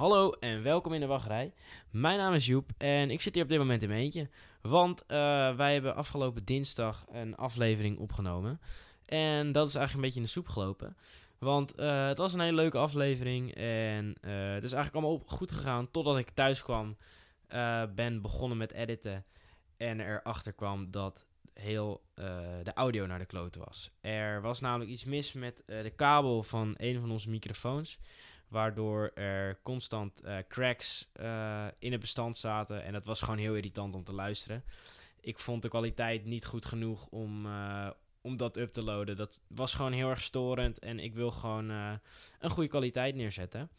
Hallo en welkom in de wachtrij. Mijn naam is Joep en ik zit hier op dit moment in mijn eentje. Want eh, wij hebben afgelopen dinsdag een aflevering opgenomen. En dat is eigenlijk een beetje in de soep gelopen. Want eh, het was een hele leuke aflevering en eh, het is eigenlijk allemaal goed gegaan totdat ik thuis kwam. ben begonnen met editen en erachter kwam dat heel de audio naar de kloten was. Er was namelijk iets mis met de kabel van een van onze microfoons. Waardoor er constant eh, cracks eh, in het bestand zaten. En dat was gewoon heel irritant om te luisteren. Ik vond de kwaliteit niet goed genoeg om, eh, om dat up te loaden. Dat was gewoon heel erg storend. En ik wil gewoon een goede kwaliteit neerzetten.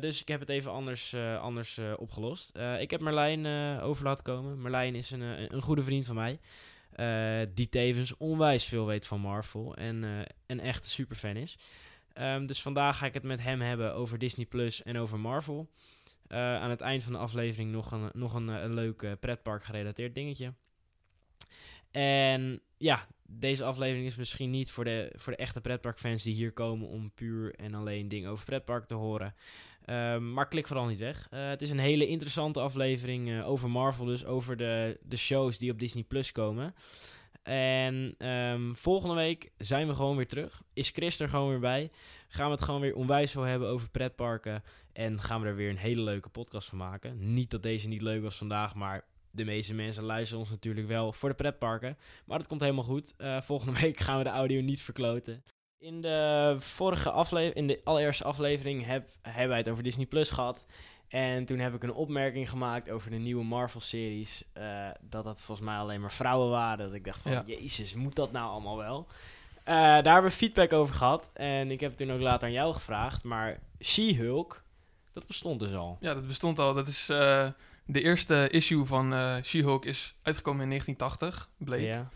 Dus ik heb het even anders, anders opgelost. Ik heb Merlijn over laten komen. Merlijn is een, een goede vriend van mij. die tevens onwijs veel weet van Marvel. En een echte superfan is. Ehm, dus vandaag ga ik het met hem hebben over Disney Plus en over Marvel. Eh, aan het eind van de aflevering nog een, nog een, eh, een leuk eh, pretpark gerelateerd dingetje. En ja, deze aflevering is misschien niet voor de, voor de echte pretparkfans die hier komen om puur en alleen dingen over pretpark te horen. Ehm, maar klik vooral niet weg. Eh, het is een hele interessante aflevering eh, over Marvel, dus over de, de shows die op Disney Plus komen. En ehm, volgende week zijn we gewoon weer terug. Is Chris er gewoon weer bij? Gaan we het gewoon weer onwijs veel hebben over pretparken. En gaan we er weer een hele leuke podcast van maken. Niet dat deze niet leuk was vandaag, maar de meeste mensen luisteren ons natuurlijk wel voor de pretparken. Maar dat komt helemaal goed. Eh, volgende week gaan we de audio niet verkloten. In de vorige aflevering, in de allereerste aflevering, heb, hebben wij het over Disney Plus gehad. En toen heb ik een opmerking gemaakt over de nieuwe Marvel-series. eh, dat dat volgens mij alleen maar vrouwen waren. Dat ik dacht van, Ja. jezus, moet dat nou allemaal wel? Eh, daar hebben we feedback over gehad. En ik heb het toen ook later aan jou gevraagd. Maar She-Hulk, dat bestond dus al. Ja, dat bestond al. Dat is eh, de eerste issue van eh She-Hulk is uitgekomen in 1980, bleek. Ja.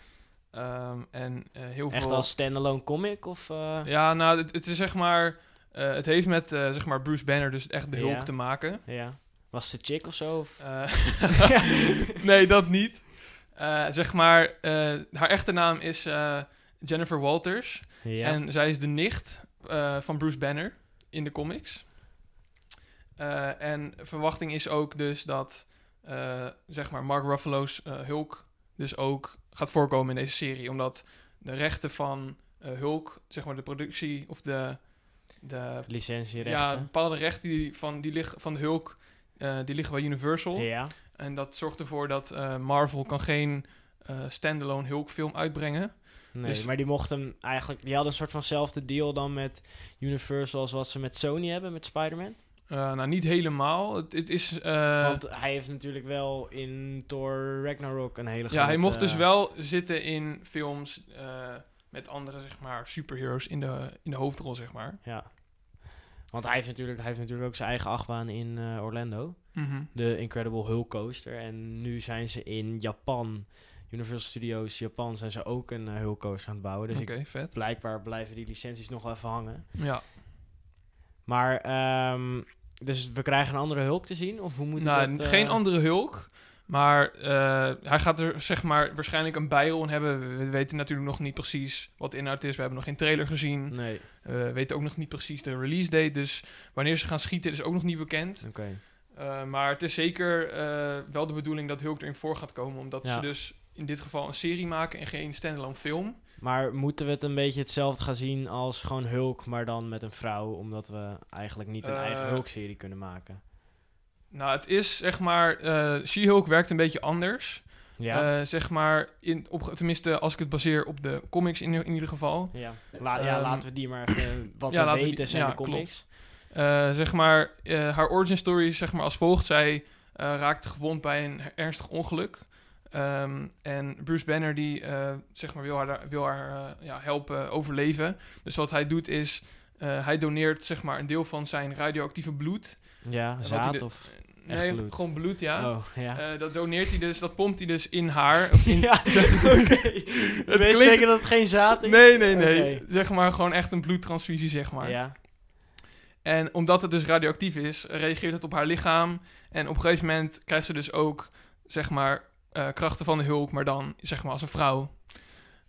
Ehm, en heel Echt veel... als standalone comic? Of, Ja, nou, het, het is zeg maar... eh, het heeft met eh, zeg maar Bruce Banner dus echt de Hulk Ja. te maken. ja. Was ze chick of zo? Of? Eh, nee, dat niet. Zeg maar, haar echte naam is Jennifer Walters. Ja. En zij is de nicht van Bruce Banner in de comics. En verwachting is ook dus dat zeg maar Mark Ruffalo's Hulk dus ook gaat voorkomen in deze serie. Omdat de rechten van eh, Hulk, zeg maar de productie of de, de Licentierechten. ja, bepaalde rechten die van, die liggen, van de Hulk, eh, die liggen bij Universal. ja. En dat zorgt ervoor dat eh, Marvel kan geen eh standalone Hulk film uitbrengen. Nee, Dus- maar die mochten eigenlijk... Die hadden een soort vanzelfde deal dan met Universal... als wat ze met Sony hebben, met Spider-Man. Nou, niet helemaal. Het, het is... Want hij heeft natuurlijk wel in Thor Ragnarok een hele Ja, hij grote- mocht dus wel zitten in films met andere, zeg maar, superheroes in de, in de hoofdrol, zeg maar. Ja. Want hij heeft natuurlijk, hij heeft natuurlijk ook zijn eigen achtbaan in eh, Orlando. Mhm. De Incredible Hulk Coaster. En nu zijn ze in Japan... Universal Studios Japan zijn ze ook een eh, Hulk Coaster aan het bouwen. Dus ik, vet. blijkbaar blijven die licenties nog wel even hangen. Ja. Maar, ehm, dus we krijgen een andere Hulk te zien? Of hoe moet Nou, dat... eh, geen andere Hulk, maar eh, hij gaat er, zeg maar, waarschijnlijk een bijrol in hebben. We, we weten natuurlijk nog niet precies wat de inhoud is. We hebben nog geen trailer gezien. Nee, Eh, we weten ook nog niet precies de release date. Dus wanneer ze gaan schieten is ook nog niet bekend. oké. Eh, maar het is zeker wel de bedoeling dat Hulk erin voor gaat komen. Omdat Ja. ze dus in dit geval een serie maken en geen standalone film. Maar moeten we het een beetje hetzelfde gaan zien als gewoon Hulk, maar dan met een vrouw? Omdat we eigenlijk niet een eigen Hulk-serie kunnen maken. Nou, het is zeg maar... eh She-Hulk werkt een beetje anders. Ja? Eh, zeg maar, in, op, tenminste als ik het baseer op de comics in, in ieder geval. ja. La- ja, ehm, laten we die maar even... Wat ja, we weten die- zijn ja, de comics. Eh, zeg maar, haar origin story is zeg maar als volgt. Zij raakt gewond bij een ernstig ongeluk. Ehm, en Bruce Banner die, zeg maar wil haar, wil haar ja, helpen overleven. Dus wat hij doet is, eh, hij doneert zeg maar een deel van zijn radioactieve bloed. Ja, zaad of... Echt nee, bloed? gewoon bloed, ja. Oh, ja. Eh, dat doneert hij dus, dat pompt hij dus in haar. Of in, ja, oké. Je weet klinkt- zeker dat het geen zaad is? Nee, nee, nee. Zeg maar gewoon echt een bloedtransfusie, zeg maar. Ja, En omdat het dus radioactief is, reageert het op haar lichaam. En op een gegeven moment krijgt ze dus ook, zeg maar, eh, krachten van de hulk, maar dan, zeg maar, als een vrouw.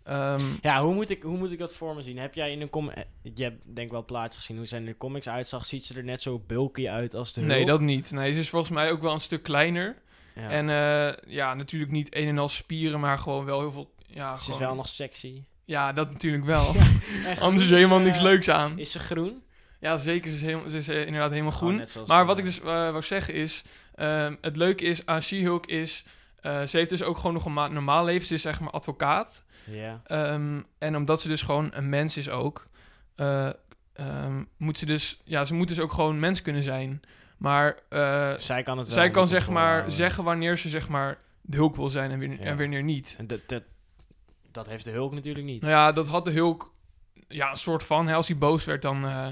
Ehm, Ja, hoe moet, ik, hoe moet ik dat voor me zien? Heb jij in een eh, Je hebt denk ik wel plaatjes gezien hoe zij in de comics uitzag. Ziet ze er net zo bulky uit als de nee, Hulk? dat niet. Nee, ze is volgens mij ook wel een stuk kleiner. Ja. En eh, ja, natuurlijk niet een en al spieren, maar gewoon wel heel veel... Ja, ze is wel nog sexy. Ja, dat natuurlijk wel. Anders is er helemaal eh, niks leuks aan. Is ze groen? Ja, zeker. Ze is, helemaal, ze is eh, inderdaad helemaal Gewoon groen. Maar eh, wat ik dus eh, wou zeggen is... ehm, het leuke is aan She-Hulk is... eh, ze heeft dus ook gewoon nog een ma- normaal leven. Ze is zeg maar advocaat. Ja. Ehm, en omdat ze dus gewoon een mens is ook... eh, ehm, moet ze dus... Ja, ze moet dus ook gewoon mens kunnen zijn. Maar eh, Zij kan het wel. zij kan zeg maar zeggen wanneer ze zeg maar de Hulk wil zijn en, weer, Ja. en wanneer niet. En dat, dat, dat heeft de Hulk natuurlijk niet. Nou ja, dat had de Hulk... Ja, een soort van. Hè, als hij boos werd, dan, eh,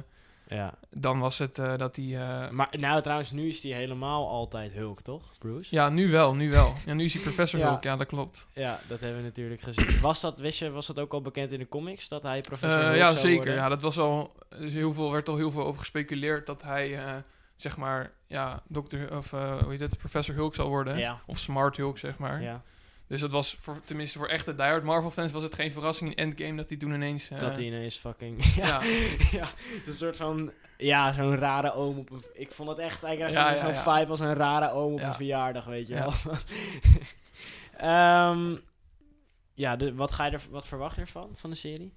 Ja. dan was het eh, dat hij... eh, Maar nou, trouwens, nu is die helemaal altijd Hulk, toch, Bruce? ja, nu wel, nu wel. Ja, nu is hij Professor Ja. Hulk. Ja, dat klopt. Ja, dat hebben we natuurlijk gezien. Was dat, wist je, was dat ook al bekend in de comics, dat hij professor Eh, Hulk ja, zou zeker. worden? Ja, dat was al, dus heel veel, werd al heel veel over gespeculeerd dat hij, zeg maar, ja, dokter, of hoe heet het, professor Hulk zal worden. Ja, Of Smart Hulk, zeg maar. ja. Dus dat was, voor, tenminste voor echte diehard Marvel fans, was het geen verrassing in Endgame dat hij toen ineens... eh, dat hij ineens fucking... ja, ja, ja, een soort van... Ja, zo'n rare oom op een... Ik vond het echt... Kreeg Ja, ja, zo'n vibe als een rare oom op een verjaardag, weet je Ja. wel. Ehm, ja, de, wat, ga je er, wat verwacht je ervan, van de serie?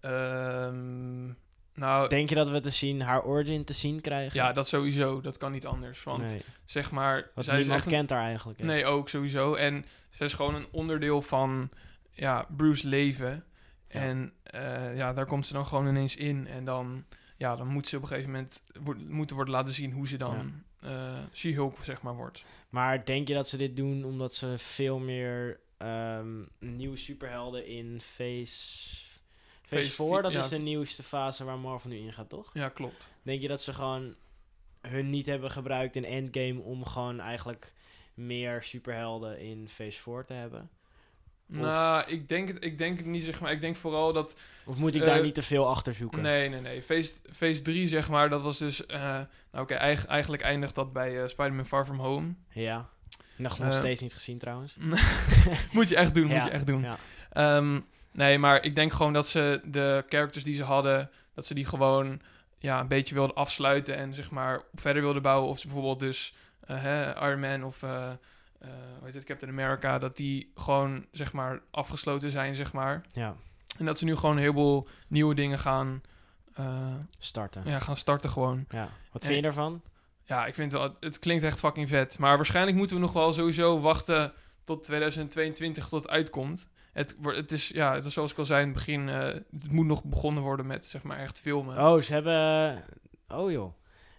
Ehm, nou, Denk je dat we te zien, haar origin te zien krijgen? ja, dat sowieso. Dat kan niet anders. Want, nee, zeg maar, zij is echt kent haar eigenlijk. hè? Nee, ook sowieso. En ze is gewoon een onderdeel van ja, Bruce leven. Ja. En eh, ja, daar komt ze dan gewoon ineens in. En dan, ja, dan moet ze op een gegeven moment wordt, moeten worden laten zien hoe ze dan eh She-Hulk, zeg maar, wordt. Maar denk je dat ze dit doen omdat ze veel meer ehm, nieuwe superhelden in Phase... Phase Phase 4, vi- dat ja. is de nieuwste fase waar Marvel nu in gaat, toch? Ja, klopt. Denk je dat ze gewoon hun niet hebben gebruikt in Endgame om gewoon eigenlijk meer superhelden in Phase 4 te hebben? Nou, ik denk, het, ik denk het niet, zeg maar. Ik denk vooral dat... Of moet ik Eh, daar niet te veel achter zoeken? Nee, nee, nee. Phase, phase 3, zeg maar, dat was dus... eh, nou, oké, eigen- eigenlijk eindigt dat bij eh, Spider-Man Far From Home. Ja. Nog, nog Eh, steeds niet gezien trouwens. moet je echt doen, Ja, moet je echt doen. Ja. Ehm, nee, maar ik denk gewoon dat ze de characters die ze hadden, dat ze die gewoon ja, een beetje wilden afsluiten en zeg maar verder wilden bouwen. Of ze bijvoorbeeld dus eh, hè, Iron Man of eh, eh, het, Captain America, dat die gewoon zeg maar afgesloten zijn, zeg maar. ja, En dat ze nu gewoon een heleboel nieuwe dingen gaan, starten. ja, gaan starten gewoon. Ja. Wat En- vind je ervan? Ja, ik vind het, wel- het klinkt echt fucking vet. Maar waarschijnlijk moeten we nog wel sowieso wachten tot 2022 tot het uitkomt. Het, wordt- het is, ja, het is zoals ik al zei in het begin, eh, het moet nog begonnen worden met zeg maar echt filmen. Oh, ze hebben... Oh joh.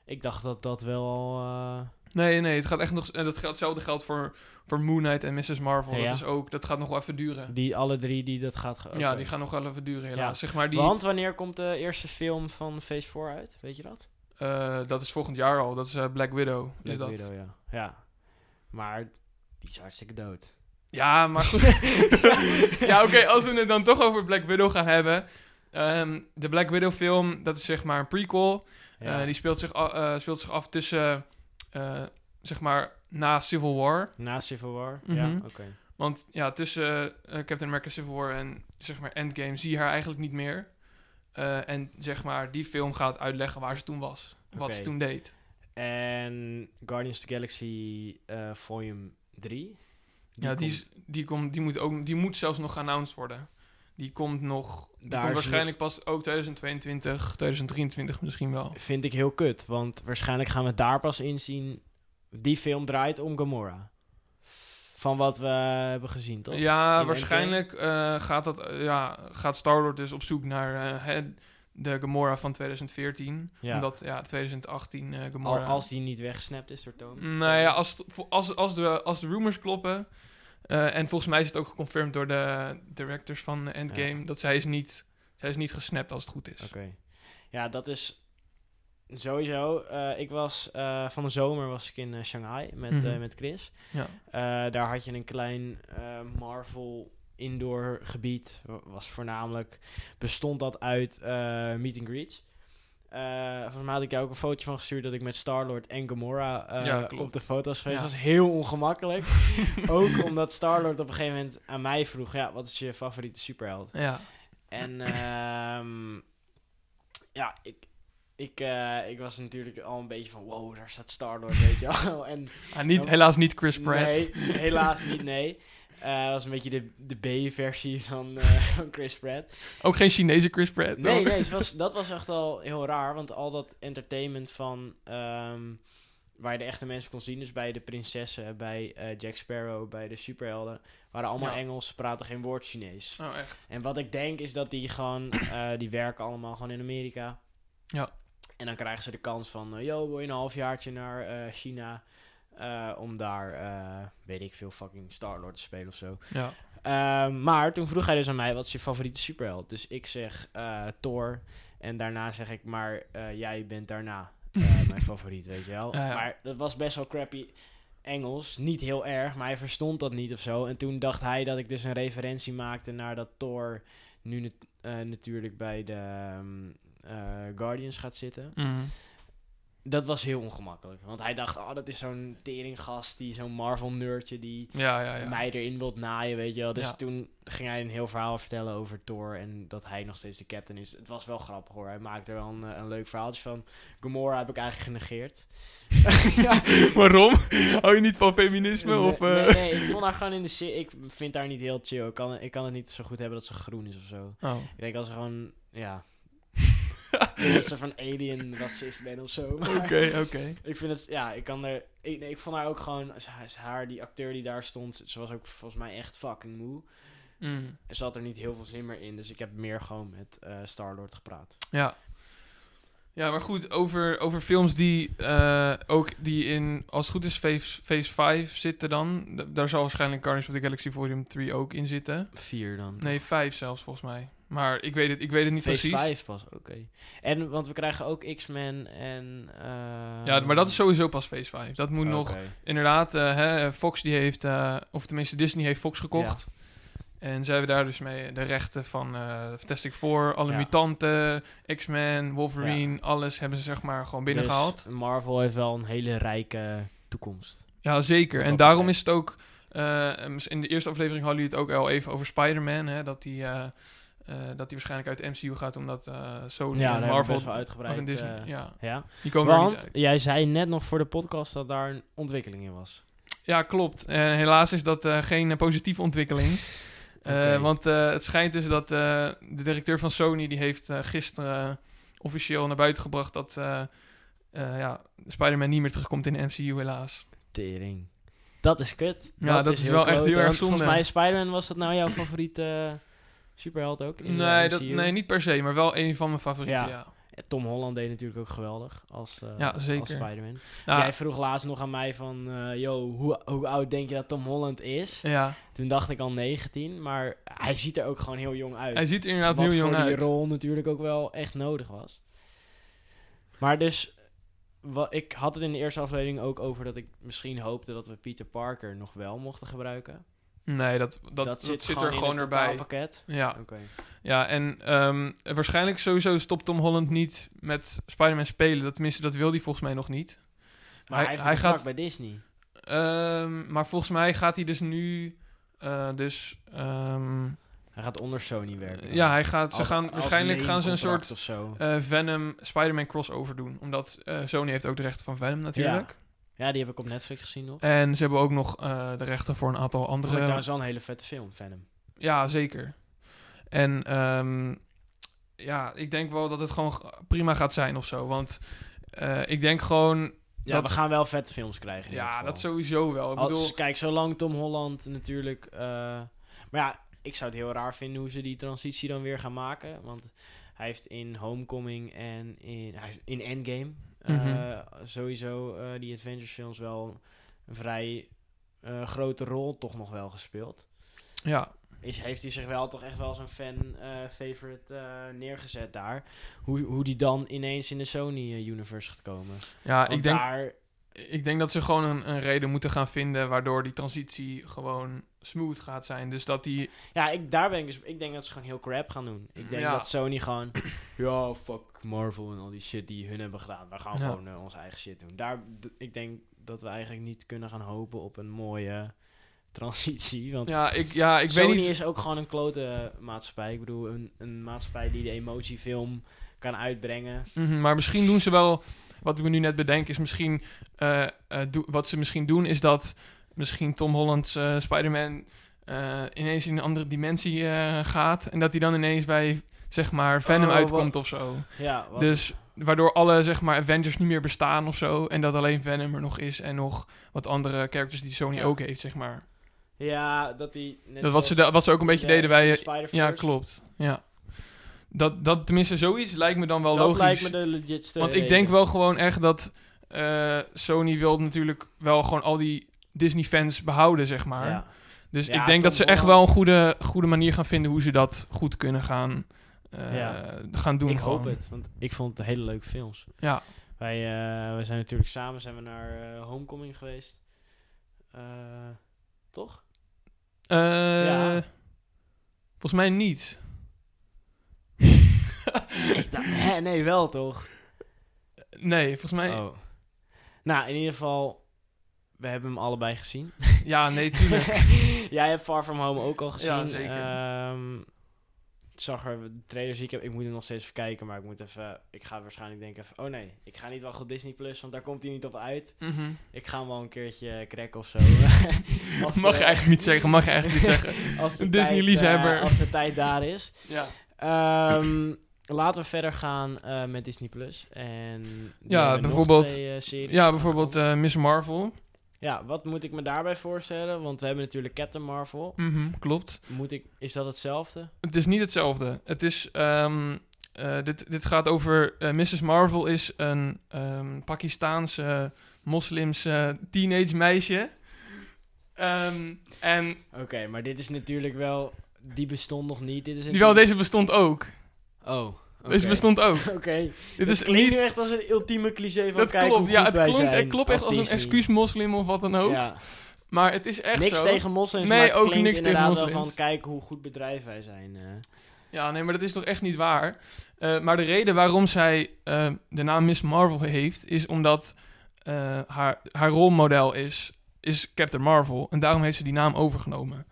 Ik dacht dat dat wel al... eh, Nee, nee, het gaat echt nog, en dat geldt, hetzelfde geldt voor, voor Moon Knight en Mrs. Marvel. Ja. Dat is ook, dat gaat nog wel even duren. Die alle drie die dat gaat... Ja, die gaan nog wel even duren helaas. Ja. Zeg maar die, Want wanneer komt de eerste film van Phase 4 uit? Weet je dat? eh, dat is volgend jaar al. Dat is eh, Black Widow. Black is dat. Widow, ja. Ja. Maar die is hartstikke dood. Ja, maar goed. ja, oké, als we het dan toch over Black Widow gaan hebben. Ehm, de Black Widow film, dat is zeg maar een prequel. Ja. Eh, die speelt zich, a- eh, speelt zich af tussen, eh, zeg maar, na Civil War. Na Civil War? Mhm. Ja, oké. Want ja, tussen Captain America Civil War en zeg maar Endgame zie je haar eigenlijk niet meer. En zeg maar, die film gaat uitleggen waar ze toen was. Wat ze toen deed. En Guardians of the Galaxy Volume 3? Ja, die, is- komt- die, komt, die, moet ook, die moet zelfs nog geannounced worden. Die komt nog... Die Daar komt waarschijnlijk pas ook 2022, 2023 misschien wel. vind ik heel kut, want waarschijnlijk gaan we daar pas inzien. Die film draait om Gamora. Van wat we hebben gezien, toch? Ja, In waarschijnlijk eh, gaat, dat, ja, gaat Star-Lord dus op zoek naar eh, de Gamora van 2014. Ja. Omdat, ja, 2018 eh Al, Gamora... als die niet weggesnapt is door Tony. Nou ja, als, als, als, de, als de rumors kloppen... eh, en volgens mij is het ook geconfirmed door de directors van Endgame... dat zij is, niet, zij is niet gesnapt als het goed is. Oké. Ja, dat is sowieso. eh, ik was eh, van de zomer was ik in eh, Shanghai met, Mhm. eh, met Chris. Ja. Eh, daar had je een klein eh, Marvel indoor gebied. Wa- Was voornamelijk bestond dat uit eh meet and greets. eh, volgens mij had ik jou ook een fotootje van gestuurd dat ik met Star-Lord en Gamora eh, Ja, op de foto was geweest. Ja. Dat was heel ongemakkelijk. ook omdat Star-Lord op een gegeven moment aan mij vroeg, ja, wat is je favoriete superheld? Ja. En ehm, ja, ik, ik, ik was natuurlijk al een beetje van, wow, daar staat Star-Lord, weet je wel. En Ah, niet, helaas niet Chris Pratt. Nee, helaas niet, nee. Eh was een beetje de, de B-versie van, eh, van Chris Pratt. Ook geen Chinese Chris Pratt. Nee, hoor. nee, het was, dat was echt wel heel raar. Want al dat entertainment van... ehm, waar je de echte mensen kon zien. Dus bij de prinsessen, bij eh, Jack Sparrow, bij de superhelden... waren allemaal Ja. Engels, praten geen woord Chinees. Oh, echt. En wat ik denk is dat die gewoon... eh, die werken allemaal gewoon in Amerika. Ja. En dan krijgen ze de kans van... yo, wil je een halfjaartje naar eh, China... eh, om daar, eh, weet ik veel, fucking Star-Lord te spelen of zo. Ja. Ehm, maar toen vroeg hij dus aan mij, wat is je favoriete superheld? Dus ik zeg eh, Thor. En daarna zeg ik, maar jij bent daarna mijn favoriet, weet je wel. Ja, ja. Maar dat was best wel crappy Engels. Niet heel erg, maar hij verstond dat niet of zo. En toen dacht hij dat ik dus een referentie maakte naar dat Thor nu nat- natuurlijk bij de ehm, eh, Guardians gaat zitten. Mhm. Dat was heel ongemakkelijk. Want hij dacht, oh, dat is zo'n teringgast, die zo'n Marvel-nerdje die Ja, ja, ja. mij erin wilt naaien, weet je wel. Dus toen ging hij een heel verhaal vertellen over Thor en dat hij nog steeds de captain is. Het was wel grappig hoor. Hij maakte er wel een, eh, een leuk verhaaltje van. Gamora heb ik eigenlijk genegeerd. Waarom? Hou je niet van feminisme? nee, of, eh? nee, nee, ik vond haar gewoon in de. Ik vind haar niet heel chill. Ik kan, ik kan het niet zo goed hebben dat ze groen is of zo. Oh. Ik denk als ze gewoon, ja... dat ze van alien racist ben of zo. Oké, oké. Ik vind het, ja, ik kan er. Ik, nee, ik vond haar ook gewoon, ze- ze- haar, die acteur die daar stond, ze was ook volgens mij echt fucking moe. Mm. Er zat er niet heel veel zin meer in, dus ik heb meer gewoon met eh Star-Lord gepraat. Ja. Ja, maar goed, over, over films die eh, ook die in, als het goed is, Phase, phase 5 zitten dan. D- daar zal waarschijnlijk Guardians of the Galaxy Volume 3 ook in zitten. Vier dan. Nee, 5 zelfs volgens mij. Maar ik weet het, ik weet het niet Phase precies. 5 pas, oké. En, want we krijgen ook X-Men en... eh, Ja, maar dat is sowieso pas Phase 5. Dat moet nog, inderdaad, eh, hè, Fox die heeft, eh, of tenminste Disney heeft Fox gekocht. En zij hebben daar dus mee de rechten van Fantastic Four, alle Ja. mutanten, X-Men, Wolverine, alles hebben ze zeg maar gewoon binnengehaald. Dus Marvel heeft wel een hele rijke toekomst. Ja, zeker. En daarom betreft. is het ook... in de eerste aflevering hadden jullie het ook al even over Spider-Man. Hè, dat die, eh, dat die waarschijnlijk uit de MCU gaat, omdat eh Sony Ja, en Marvel... best wel uitgebreid, Disney, eh, ja, Ja, die komen er niet want uit. jij zei net nog voor de podcast dat daar een ontwikkeling in was. Ja, klopt. En helaas is dat geen positieve ontwikkeling. Want het schijnt dus dat de directeur van Sony... die heeft gisteren officieel naar buiten gebracht... dat ja, Spider-Man niet meer terugkomt in de MCU, helaas. Tering. Dat is kut. Ja, dat is heel wel echt heel erg want Volgens zonde. mij Spider-Man was dat nou jouw favoriete superheld ook? In Nee, dat, nee, niet per se, maar wel een van mijn favorieten, Ja. Tom Holland deed natuurlijk ook geweldig als, Ja, als. Spider-Man. Jij vroeg laatst nog aan mij van, yo, hoe, hoe oud denk je dat Tom Holland is? ja, Toen dacht ik al 19, maar hij ziet er ook gewoon heel jong uit. hij ziet er inderdaad Wat heel jong voor die uit. rol natuurlijk ook wel echt nodig was. Maar dus, wa- ik had het in de eerste aflevering ook over dat ik misschien hoopte dat we Peter Parker nog wel mochten gebruiken. Nee, dat, dat, dat, zit, er gewoon erbij. Ja, ja en ehm, waarschijnlijk sowieso stopt Tom Holland niet met Spider-Man spelen. Dat, tenminste, dat wil hij volgens mij nog niet. Maar Hij- hij, heeft gaat- bij Disney. Ehm, maar volgens mij gaat hij dus nu... eh, dus, ehm, Hij gaat onder Sony werken. ja, hij gaat, ze Als- gaan, als waarschijnlijk gaan ze een soort eh, Venom Spider-Man crossover doen. Omdat eh, Sony heeft ook de rechten van Venom natuurlijk. Ja, die heb ik op Netflix gezien nog. En ze hebben ook nog eh, de rechten voor een aantal Dat vond ik andere... trouwens wel een hele vette film, Venom. Ja, zeker. En ehm, ja, ik denk wel dat het gewoon prima gaat zijn of zo. Want eh, ik denk gewoon... Ja, dat, we gaan wel vette films krijgen. ja, dat sowieso wel. Ik Als- bedoel, kijk, zolang Tom Holland natuurlijk... eh, maar ja, ik zou het heel raar vinden hoe ze die transitie dan weer gaan maken. Want hij heeft in Homecoming en in, is in Endgame... eh, Mhm. sowieso eh, die Avengers films wel een vrij eh, grote rol toch nog wel gespeeld. ja, Is, heeft hij zich wel toch echt wel zo'n fan-favorite neergezet daar. Hoe, hoe die dan ineens in de Sony-universe gaat komen. ja Want ik denk... daar ik denk dat ze gewoon een, een reden moeten gaan vinden waardoor die transitie gewoon smooth gaat zijn. Dus dat die... Ja, ik, daar ben ik dus... Ik denk dat ze gewoon heel crap gaan doen. Ik denk Ja. dat Sony gewoon... Ja, fuck Marvel en al die shit die hun hebben gedaan. We gaan Ja. gewoon eh, onze eigen shit doen. Daar, ik denk dat we eigenlijk niet kunnen gaan hopen op een mooie transitie. Want Ja, ik, ja, ik Sony weet niet... is ook gewoon een klote maatschappij. Ik bedoel, een, een maatschappij die de emotiefilm kan uitbrengen. Mhm, maar misschien doen ze wel... Wat ik me nu net bedenk is misschien... doe- wat ze misschien doen is dat misschien Tom Holland's eh, Spider-Man ineens in een andere dimensie gaat. En dat hij dan ineens bij, zeg maar, Venom Oh, uitkomt wat- of zo. Ja, wat, Dus waardoor alle, zeg maar, Avengers niet meer bestaan of zo. En dat alleen Venom er nog is en nog wat andere characters die Sony Ja. ook heeft, zeg maar. ja, dat die... net Dat wat ze, wat ze ook een beetje de- deden bij... Ja, klopt. Ja. Dat, dat tenminste zoiets lijkt me dan wel Dat logisch. lijkt me de legitste Want ik denk wel gewoon echt dat eh, Sony wil natuurlijk wel gewoon al die Disney-fans behouden, zeg maar. Ja. Dus Ja, ik denk dat ze echt wel een goede, goede manier gaan vinden hoe ze dat goed kunnen gaan, eh, Ja. gaan doen. ik gewoon. hoop het, want ik vond het hele leuke films. Ja. Wij, eh, wij zijn natuurlijk samen zijn we naar Homecoming geweest. Toch? Ja. Volgens mij niet. Ik dacht, hè, nee, wel toch? Nee, volgens mij... Oh. Nou, in ieder geval, we hebben hem allebei gezien. Ja, nee, tuurlijk. Jij hebt Far From Home ook al gezien. Ja, zeker. Ehm, ik zag er de trailer zie ik heb. Ik moet hem nog steeds even kijken, maar ik moet even. Ik ga waarschijnlijk denken. Oh nee, ik ga niet wachten op Disney Plus, want daar komt hij niet op uit. Mhm. Ik ga hem wel een keertje cracken of zo. Mag de- je eigenlijk niet zeggen, mag je eigenlijk niet zeggen. als de Een tijd, Disney-liefhebber. eh, als de tijd daar is. Ja. Ehm, laten we verder gaan eh, met Disney Plus. En Ja, bijvoorbeeld- twee, eh, series Ja, bijvoorbeeld eh, Miss Marvel. ja, wat moet ik me daarbij voorstellen? Want we hebben natuurlijk Captain Marvel. Mhm, klopt. Moet ik, is dat hetzelfde? Het is niet hetzelfde. Het is, ehm, eh, dit, dit gaat over, eh, Mrs. Marvel is een ehm Pakistaanse moslimse teenage meisje. Ehm, en Oké, maar dit is natuurlijk wel... Die bestond nog niet. Dit is die wel, deze bestond ook. Oh. Deze bestond ook. Oké. Dit Dit is klinkt niet... nu echt als een ultieme cliché van Dat kijk klopt, hoe ja, het zijn het klopt echt als een Disney. excuus moslim of wat dan ook. Ja. Maar het is echt niks zo. tegen moslims, Nee, maar het ook klinkt niks tegen inderdaad moslims. van kijk hoe goed bedrijf wij zijn. eh. Ja, nee, maar dat is toch echt niet waar. Eh, maar de reden waarom zij eh, de naam Miss Marvel heeft, is omdat haar, haar rolmodel is, is Captain Marvel. En daarom heeft ze die naam overgenomen.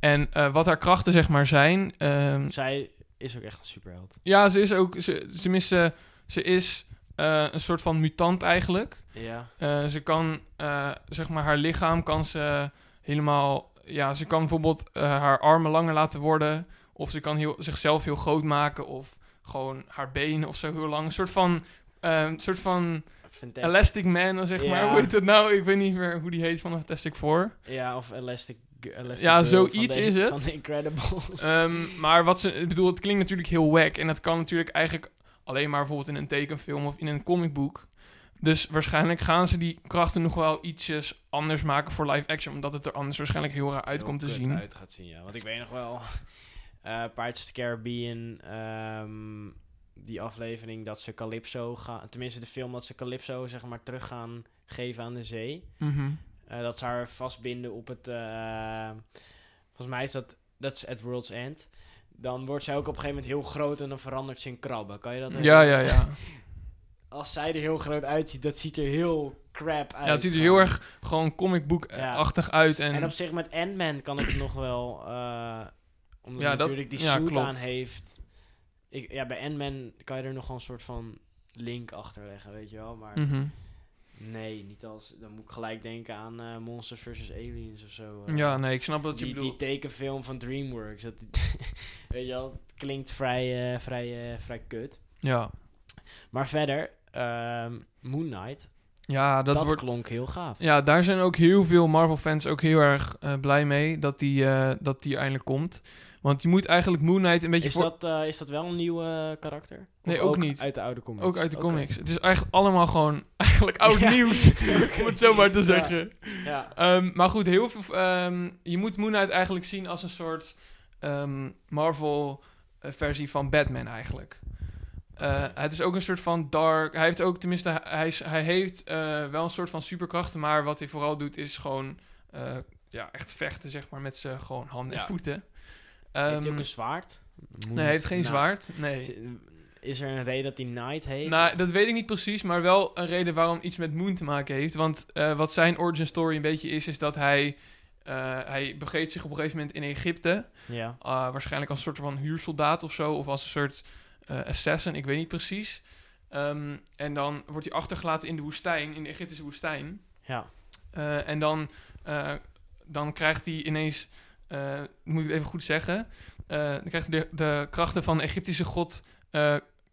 En wat haar krachten zeg maar zijn... ehm, Zij is ook echt een superheld. ja, ze is ook... Ze, tenminste, ze is eh, een soort van mutant eigenlijk. Ja. Eh, ze kan, eh, zeg maar, haar lichaam kan ze helemaal... Ja, ze kan bijvoorbeeld haar armen langer laten worden. Of ze kan heel, zichzelf heel groot maken. Of gewoon haar benen of zo heel lang. Een soort van... een soort van Fantastic. Elastic Man, zeg maar. Hoe heet dat nou? Ik weet niet meer hoe die heet van Fantastic Four. Ja, of Elastic Ja, zoiets is het. Van de Incredibles. Ehm, maar wat ze... Ik bedoel, het klinkt natuurlijk heel wack. En dat kan natuurlijk eigenlijk alleen maar bijvoorbeeld in een tekenfilm of in een comicboek. Dus waarschijnlijk gaan ze die krachten nog wel ietsjes anders maken voor live action. Omdat het er anders waarschijnlijk heel raar uit Heel komt te zien. uit gaat zien, ja. Want ik weet nog wel... eh Pirates of the Caribbean... ehm, die aflevering dat ze Calypso gaan... Tenminste, de film dat ze Calypso, zeg maar, terug gaan geven aan de zee. Mhm. Eh, dat ze haar vastbinden op het... eh, volgens mij is dat... Dat is at World's End. Dan wordt zij ook op een gegeven moment heel groot en dan verandert ze in krabben. Kan je dat Ja, ja, ja. Als zij er heel groot uitziet, dat ziet er heel crap uit. Ja, het ziet er heel erg gewoon comicboek-achtig uit. En, En op zich met Ant-Man kan ik het nog wel... eh omdat Ja, hij dat- natuurlijk die suit aan heeft. Ik, ja, bij Ant-Man kan je er nog wel een soort van link achter leggen, weet je wel. Maar Mhm. Nee, niet als... Dan moet ik gelijk denken aan eh, Monsters vs. Aliens of zo. eh. Ja, nee, ik snap wat je die, die bedoelt. tekenfilm van DreamWorks. Dat, weet je wel, het klinkt vrij, eh, vrij, vrij kut. Ja, Maar verder, ehm, Moon Knight, ja dat, dat, wordt... klonk heel gaaf. Ja, daar zijn ook heel veel Marvel-fans ook heel erg blij mee dat die, dat die eindelijk komt. Want je moet eigenlijk Moon Knight een beetje Is, dat, eh, is dat wel een nieuwe karakter? Of Nee, ook niet. Uit de oude comics. Ook uit de comics. Het is eigenlijk allemaal gewoon eigenlijk oud Ja. nieuws, om het zo maar te Ja. zeggen. Ja. Ehm, maar goed, heel veel, ehm, je moet Moon Knight eigenlijk zien als een soort ehm, Marvel-versie van Batman eigenlijk. Eh, het is ook een soort van dark. Hij heeft ook, tenminste, hij, is- hij heeft eh, wel een soort van superkrachten. Maar wat hij vooral doet, is gewoon eh, ja, echt vechten, zeg maar, met zijn gewoon handen en voeten. Heeft hij ook Ehm, een zwaard? Moet- nee, hij heeft geen Nou, zwaard. Nee. Is, er een reden dat hij Knight heet? Nou, dat weet ik niet precies, maar wel een reden waarom iets met Moon te maken heeft. Want eh, wat zijn origin story een beetje is, is dat hij, eh, hij begeeft zich op een gegeven moment in Egypte. ja. Uh, waarschijnlijk als een soort van huursoldaat of zo. Of als een soort eh, assassin, ik weet niet precies. Ehm, en dan wordt hij achtergelaten in de woestijn, in de Egyptische woestijn. Ja. Eh, en dan, eh, dan krijgt hij ineens, eh, moet ik het even goed zeggen, eh, dan krijgt hij de, de krachten van de Egyptische god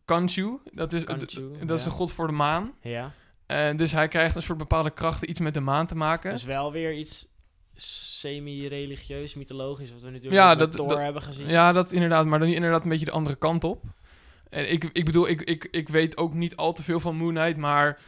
Kanchu. Dat is, dat is de god voor de maan. Ja. Dus hij krijgt een soort bepaalde krachten, iets met de maan te maken. Dus wel weer iets semi-religieus, mythologisch, wat we natuurlijk Ja, dat- Thor dat- hebben gezien. Ja, dat inderdaad, maar dan inderdaad een beetje de andere kant op. En ik, ik bedoel, ik, ik, ik weet ook niet al te veel van Moon Knight, maar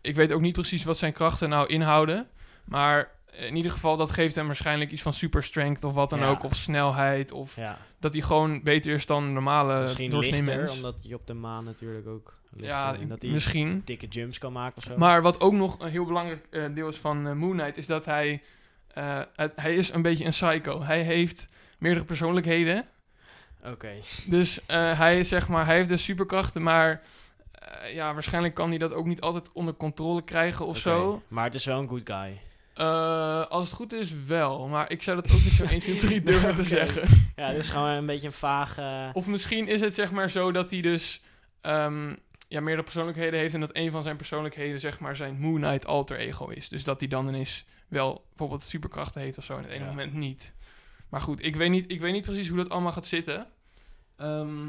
ik weet ook niet precies wat zijn krachten nou inhouden. Maar in ieder geval, dat geeft hem waarschijnlijk iets van super strength of wat dan Ja. ook, of snelheid, of Ja. dat hij gewoon beter is dan normale Misschien lichter, mens. omdat je op de maan natuurlijk ook lichter Ja, en dat hij misschien. dikke jumps kan maken of zo. Maar wat ook nog een heel belangrijk eh, deel is van eh, Moon Knight, is dat hij, eh, het- hij is een beetje een psycho. Hij heeft meerdere persoonlijkheden. Oké. Dus eh, hij is zeg maar, hij heeft dus superkrachten, maar eh, ja, waarschijnlijk kan hij dat ook niet altijd onder controle krijgen of zo. Maar het is wel een good guy. Eh, als het goed is, wel. Maar ik zou dat ook niet zo 1, 2, 3 durven te zeggen. Ja, het is gewoon een beetje een vage... Of misschien is het zeg maar zo dat hij dus ehm, ja, meerdere persoonlijkheden heeft en dat een van zijn persoonlijkheden zeg maar zijn Moon Knight alter ego is. Dus dat hij dan ineens wel bijvoorbeeld superkrachten heeft of zo en het ene Ja. moment niet. Maar goed, ik weet niet, ik weet niet precies hoe dat allemaal gaat zitten. Ehm,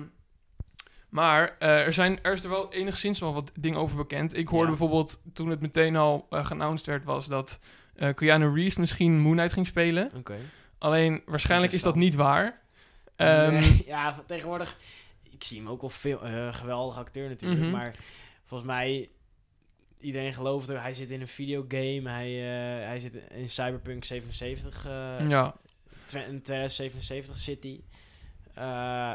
maar eh, er, zijn, er is er wel enigszins wel wat dingen over bekend. Ik hoorde Ja. bijvoorbeeld toen het meteen al uh, geannounced werd, was dat eh Keanu Reeves misschien Moon Knight ging spelen. Oké. Alleen waarschijnlijk is dat niet waar. Nee, Ehm, ja, tegenwoordig... Ik zie hem ook wel veel... eh geweldige acteur natuurlijk, Mhm. maar volgens mij... Iedereen gelooft er, hij zit in een videogame, hij, eh, hij zit in Cyberpunk 77, eh, ja, in 2077 zit hij. Eh,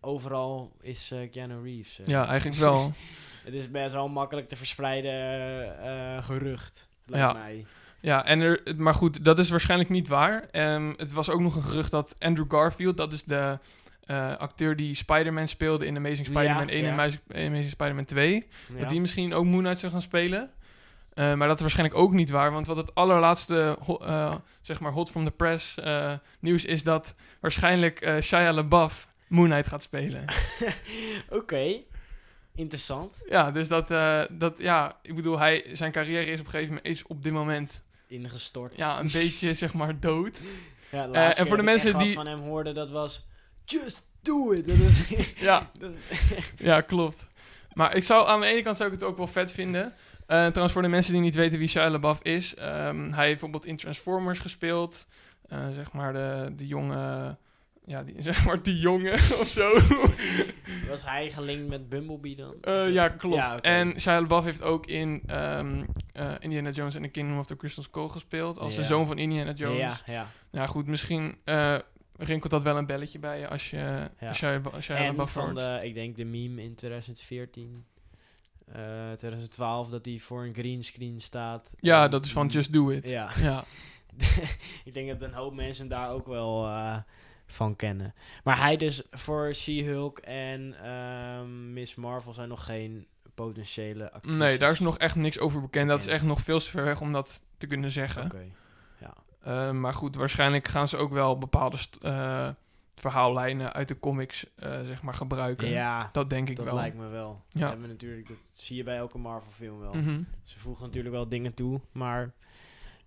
overal is Keanu Reeves. ja, eigenlijk wel. Het is best wel makkelijk te verspreiden eh, gerucht, lijkt Ja. mij. Ja, en er, maar goed, dat is waarschijnlijk niet waar. Ehm, het was ook nog een gerucht dat Andrew Garfield, dat is de eh, acteur die Spider-Man speelde in Amazing Spider-Man Ja, 1 en ja. Amazing, Amazing Spider-Man 2, Ja. dat die misschien ook Moon Knight zou gaan spelen. Eh, maar dat is waarschijnlijk ook niet waar, want wat het allerlaatste, eh, zeg maar, hot from the press eh, nieuws is dat waarschijnlijk eh Shia LaBeouf Moon Knight gaat spelen. Oké, interessant. ja, dus dat, eh, dat, ja, ik bedoel, hij, zijn carrière is op een gegeven moment, is op dit moment, Ingestort. ja, een beetje, zeg maar, dood. Ja, de Eh, en voor de mensen die- van hem hoorden, dat was... Just do it! Dat is... Ja, dat Ja, klopt. Maar ik zou aan de ene kant zou ik het ook wel vet vinden. Eh, trouwens, voor de mensen die niet weten wie Shia LaBeouf is. ehm, hij heeft bijvoorbeeld in Transformers gespeeld. Zeg maar de, de jonge... Ja, die, zeg maar die jongen of zo. was hij gelinkt met Bumblebee dan? Eh, ja, klopt. Ja. En Shia LaBeouf heeft ook in ehm, eh, Indiana Jones en the Kingdom of the Crystal Skull gespeeld. Als de zoon van Indiana Jones. Ja, ja. Ja, goed, misschien eh, rinkelt dat wel een belletje bij je als je Ja. Shia, Shia LaBeouf van de, ik denk de meme in 2014, eh 2012, dat hij voor een greenscreen staat. Ja, dat is van Just Do It. Ja, ja. ik denk dat een hoop mensen daar ook wel van kennen. Maar hij dus voor She-Hulk en ehm, Miss Marvel zijn nog geen potentiële actrices. Nee, daar is nog echt niks over bekend. Dat is echt nog veel te ver weg om dat te kunnen zeggen. Oké. Eh, maar goed, waarschijnlijk gaan ze ook wel bepaalde eh, verhaallijnen uit de comics eh, zeg maar gebruiken. Ja, Dat denk ik dat wel. lijkt me wel. Ja. Ja. Hebben natuurlijk, dat zie je bij elke Marvel-film wel. Mhm. Ze voegen natuurlijk wel dingen toe, maar...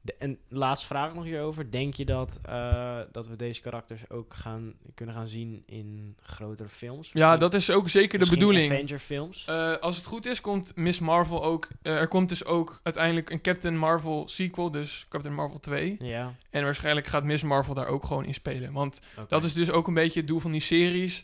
De, en laatste vraag nog hierover. Denk je dat, eh, dat we deze karakters ook gaan, kunnen gaan zien in grotere films? Ja, dat is ook zeker de bedoeling. Avenger-films? Eh, als het goed is, komt Miss Marvel ook. eh, er komt dus ook uiteindelijk een Captain Marvel sequel, dus Captain Marvel 2. ja, En waarschijnlijk gaat Miss Marvel daar ook gewoon in spelen. Want dat is dus ook een beetje het doel van die series.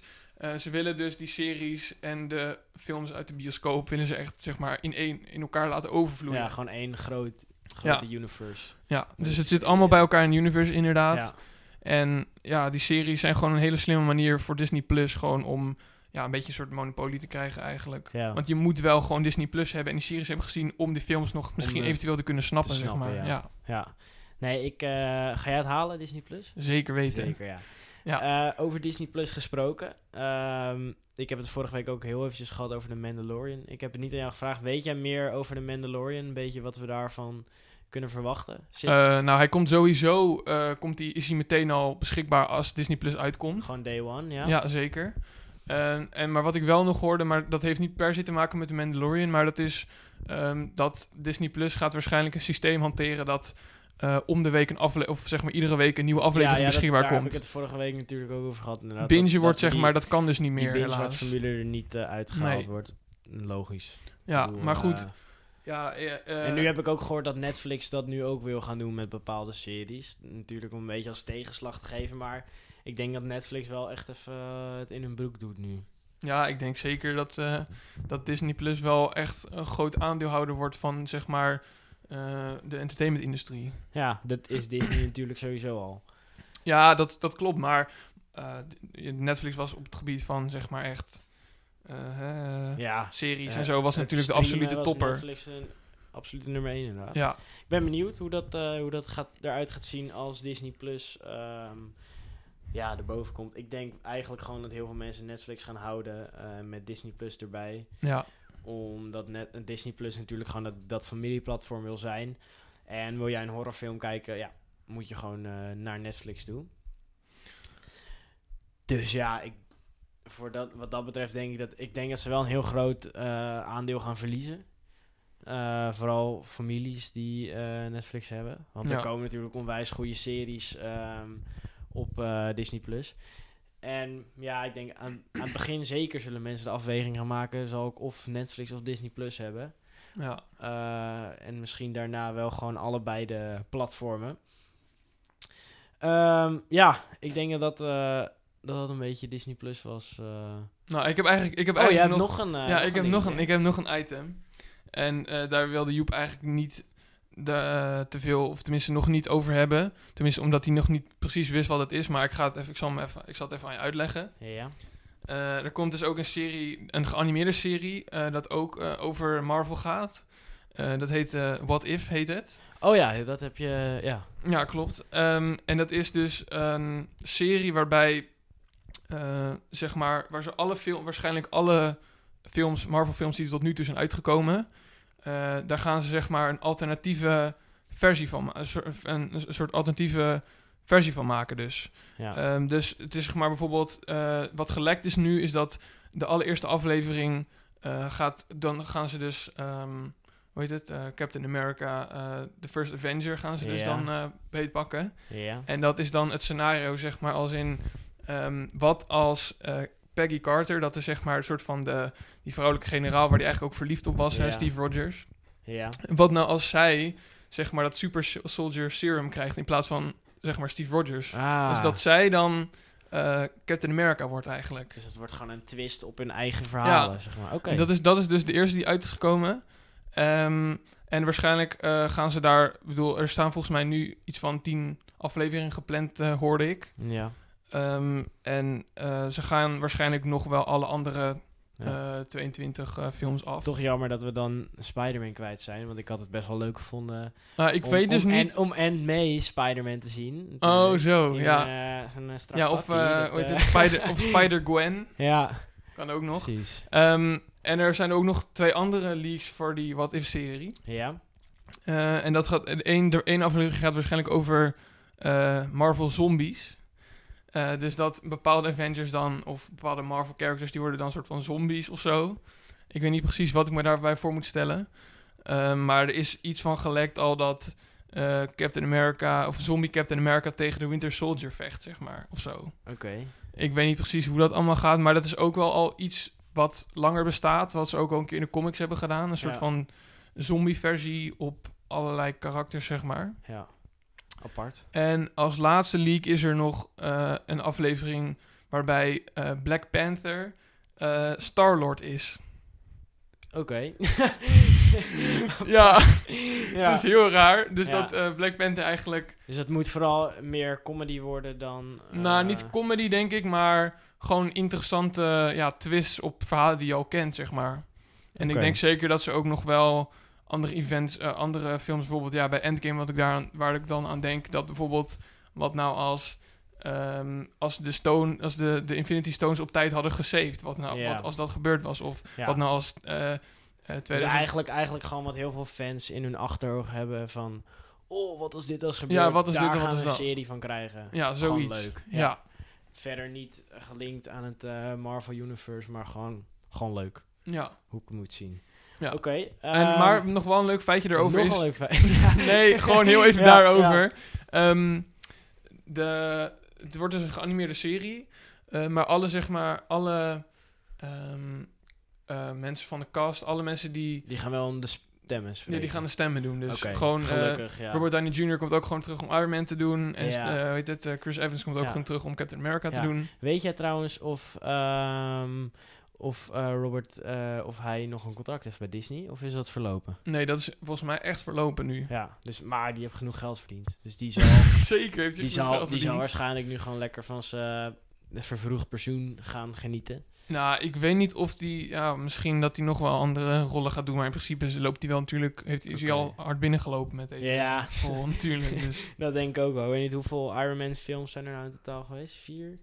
Ze willen dus die series en de films uit de bioscoop willen ze echt zeg maar in één in elkaar laten overvloeien. Ja, gewoon één groot, grote universe. dus het zit allemaal bij elkaar in universe inderdaad. Ja. En ja, die series zijn gewoon een hele slimme manier voor Disney Plus gewoon om ja, een beetje een soort monopolie te krijgen eigenlijk. Ja. Want je moet wel gewoon Disney Plus hebben en die series hebben gezien om die films nog misschien de- eventueel te kunnen snappen, te zeg maar. ja. Ja, ja. Nee, ik, eh, ga jij het halen, Disney Plus? zeker weten. Zeker, ja. Ja. Eh, over Disney Plus gesproken. Ehm, ik heb het vorige week ook heel eventjes gehad over de Mandalorian. Ik heb het niet aan jou gevraagd. Weet jij meer over de Mandalorian? Een beetje wat we daarvan kunnen verwachten? Zit Eh, nou, hij komt sowieso, eh, komt die, is hij meteen al beschikbaar als Disney Plus uitkomt. gewoon day one, ja? Ja, zeker. En, en, maar wat ik wel nog hoorde, maar dat heeft niet per se te maken met de Mandalorian, maar dat is ehm, dat Disney Plus gaat waarschijnlijk een systeem hanteren dat eh, om de week een aflevering, of zeg maar iedere week een nieuwe aflevering ja, dat- beschikbaar daar heb ik komt. het vorige week natuurlijk ook over gehad. inderdaad. Binge Dat- wordt dat zeg die- maar, dat kan dus niet meer binge helaas. formule er niet eh, uitgehaald Nee. wordt. Logisch. Ja, bedoel, maar goed. eh, Ja, en nu heb ik ook gehoord dat Netflix dat nu ook wil gaan doen met bepaalde series. Natuurlijk om een beetje als tegenslag te geven, maar ik denk dat Netflix wel echt even het in hun broek doet nu. Ja, ik denk zeker dat, dat Disney Plus wel echt een groot aandeelhouder wordt van zeg maar de entertainmentindustrie. Ja, dat is Disney natuurlijk sowieso al. Ja, dat, dat klopt, maar eh, Netflix was op het gebied van zeg maar echt eh, eh, Ja, series eh, en zo was natuurlijk de absolute topper. Netflix een absolute nummer 1 inderdaad. Ja, Ik ben benieuwd hoe dat, eh, hoe dat gaat, eruit gaat zien als Disney Plus ehm, ja, erboven komt. Ik denk eigenlijk gewoon dat heel veel mensen Netflix gaan houden eh, met Disney Plus erbij. ja, Omdat net, Disney Plus natuurlijk gewoon dat, dat familieplatform wil zijn. En wil jij een horrorfilm kijken, ja, moet je gewoon eh, naar Netflix doen. Dus ja, ik, voor dat, wat dat betreft denk ik dat, ik denk dat ze wel een heel groot eh, aandeel gaan verliezen. Eh, vooral families die Netflix hebben. Want Ja. er komen natuurlijk onwijs goede series ehm, op Disney Plus. En ja, ik denk aan, aan het begin zeker zullen mensen de afweging gaan maken. Zal ik of Netflix of Disney Plus hebben. ja. Eh, en misschien daarna wel gewoon allebei de platformen. Ehm, ja, ik denk dat eh, dat dat een beetje Disney Plus was. eh. Nou, ik heb eigenlijk, ik heb Oh, eigenlijk nog, een. eh, ja, ik heb, nog een, ik heb nog een item. En daar wilde Joep eigenlijk niet de, eh, te veel, of tenminste nog niet over hebben. Tenminste, omdat hij nog niet precies wist wat het is. Maar ik, ga het even, ik, zal, hem even, ik zal het even aan je uitleggen. Ja. Eh, er komt dus ook een serie, een geanimeerde serie, eh, dat ook over Marvel gaat. Dat heet What If, heet het. Oh ja, dat heb je. Ja. Ja, klopt. Ehm, en dat is dus een serie waarbij, zeg maar, waar ze alle film, waarschijnlijk alle films, Marvel films die tot nu toe zijn uitgekomen, eh, daar gaan ze zeg maar een alternatieve versie van, een soort, een, soort alternatieve versie van maken dus. ja. Ehm, dus het is zeg maar bijvoorbeeld, eh, wat gelekt is nu, is dat de allereerste aflevering eh, gaat, dan gaan ze dus, ehm, hoe heet het, Captain America, The First Avenger gaan ze dus dan beetpakken. ja. En dat is dan het scenario, zeg maar, als in, ehm, wat als Peggy Carter, dat is zeg maar een soort van de, die vrouwelijke generaal waar die eigenlijk ook verliefd op was, hè. Steve Rogers. Ja. Wat nou als zij, zeg maar, dat super soldier serum krijgt in plaats van, zeg maar, Steve Rogers. Ah. Dus dat zij dan eh, Captain America wordt eigenlijk. Dus het wordt gewoon een twist op hun eigen verhalen, zeg maar. Oké. Dat, is, dat is dus de eerste die uit is gekomen. Ehm, en waarschijnlijk eh, gaan ze daar... Ik bedoel, er staan volgens mij nu iets van tien afleveringen gepland, eh, hoorde ik. Ja. Ehm, en eh, ze gaan waarschijnlijk nog wel alle andere Ja. eh, 22 eh, films af. Toch jammer dat we dan Spider-Man kwijt zijn, want ik had het best wel leuk gevonden. Ah, ik om- weet dus om niet... En, om en mee Spider-Man te zien. oh, zo, In, ja. eh, eh, strak Ja, of, eh, dat, eh, het? Spider, of Spider-Gwen. ja, Kan ook nog. precies. Ehm, en er zijn ook nog twee andere leaks voor die What If-serie. Ja, Eh, en dat gaat, één, de één aflevering gaat waarschijnlijk over eh, Marvel zombies. Eh, dus dat bepaalde Avengers dan, of bepaalde Marvel characters, die worden dan een soort van zombies of zo. Ik weet niet precies wat ik me daarbij voor moet stellen. Eh, maar er is iets van gelekt al dat eh, Captain America, of zombie Captain America tegen de Winter Soldier vecht, zeg maar, of zo. oké. Ik weet niet precies hoe dat allemaal gaat, maar dat is ook wel al iets wat langer bestaat, wat ze ook al een keer in de comics hebben gedaan. Een soort Ja. van zombie-versie op allerlei karakters, zeg maar. Ja, apart. En als laatste leak is er nog eh, een aflevering waarbij eh, Black Panther eh Star-Lord is. Oké. Ja, ja. dat is heel raar. Dus Ja. dat Black Panther eigenlijk... Dus het moet vooral meer comedy worden dan... nou, niet comedy denk ik, maar gewoon interessante ja, twists op verhalen die je al kent, zeg maar. En ik denk zeker dat ze ook nog wel andere events, eh, andere films, bijvoorbeeld ja, bij Endgame, wat ik daar waar ik dan aan denk, dat bijvoorbeeld wat nou als, ehm, als de Stone, als de, de Infinity Stones op tijd hadden gesaved, wat nou, wat als dat gebeurd was, of Ja. wat nou als eh eh Dus 2000 eigenlijk, eigenlijk gewoon wat heel veel fans in hun achterhoofd hebben van... Oh, wat als dit als gebeurt? Ja, wat als Daar dit en gaan wat we een dat. serie van krijgen. ja, Gewoon zoiets. leuk. Ja. Ja. Verder niet gelinkt aan het eh, Marvel Universe, maar gewoon, gewoon leuk. ja. Hoe ik het moet zien. Ja. Oké. En, ehm, maar nog wel een leuk feitje erover nog is... een leuk feit. Nee, gewoon heel even Ja, daarover. Ehm, de, het wordt dus een geanimeerde serie. eh, maar alle, zeg maar, alle ehm, eh, mensen van de cast, alle mensen die, Die gaan wel de stemmen spreken. die gaan de stemmen doen. Dus gewoon, eh, gelukkig, ja. Robert Downey Jr. komt ook gewoon terug om Iron Man te doen. En Ja. heet het, Chris Evans komt ook gewoon terug om Captain America te doen. Weet jij trouwens of, of eh, Robert, eh, of hij nog een contract heeft bij Disney? Of is dat verlopen? Nee, dat is volgens mij echt verlopen nu. Ja, dus, maar die heeft genoeg geld verdiend. Dus die zal, Zeker heeft hij die goed zal, die zal waarschijnlijk nu gewoon lekker van zijn eh, vervroegd pensioen gaan genieten. Nou, ik weet niet of die... Ja, misschien dat hij nog wel andere rollen gaat doen. Maar in principe loopt hij wel natuurlijk... Heeft, is hij al hard binnengelopen met deze Ja, rol natuurlijk. Dus, dat denk ik ook wel. Ik weet niet hoeveel Iron Man films zijn er nou in totaal geweest? Vier?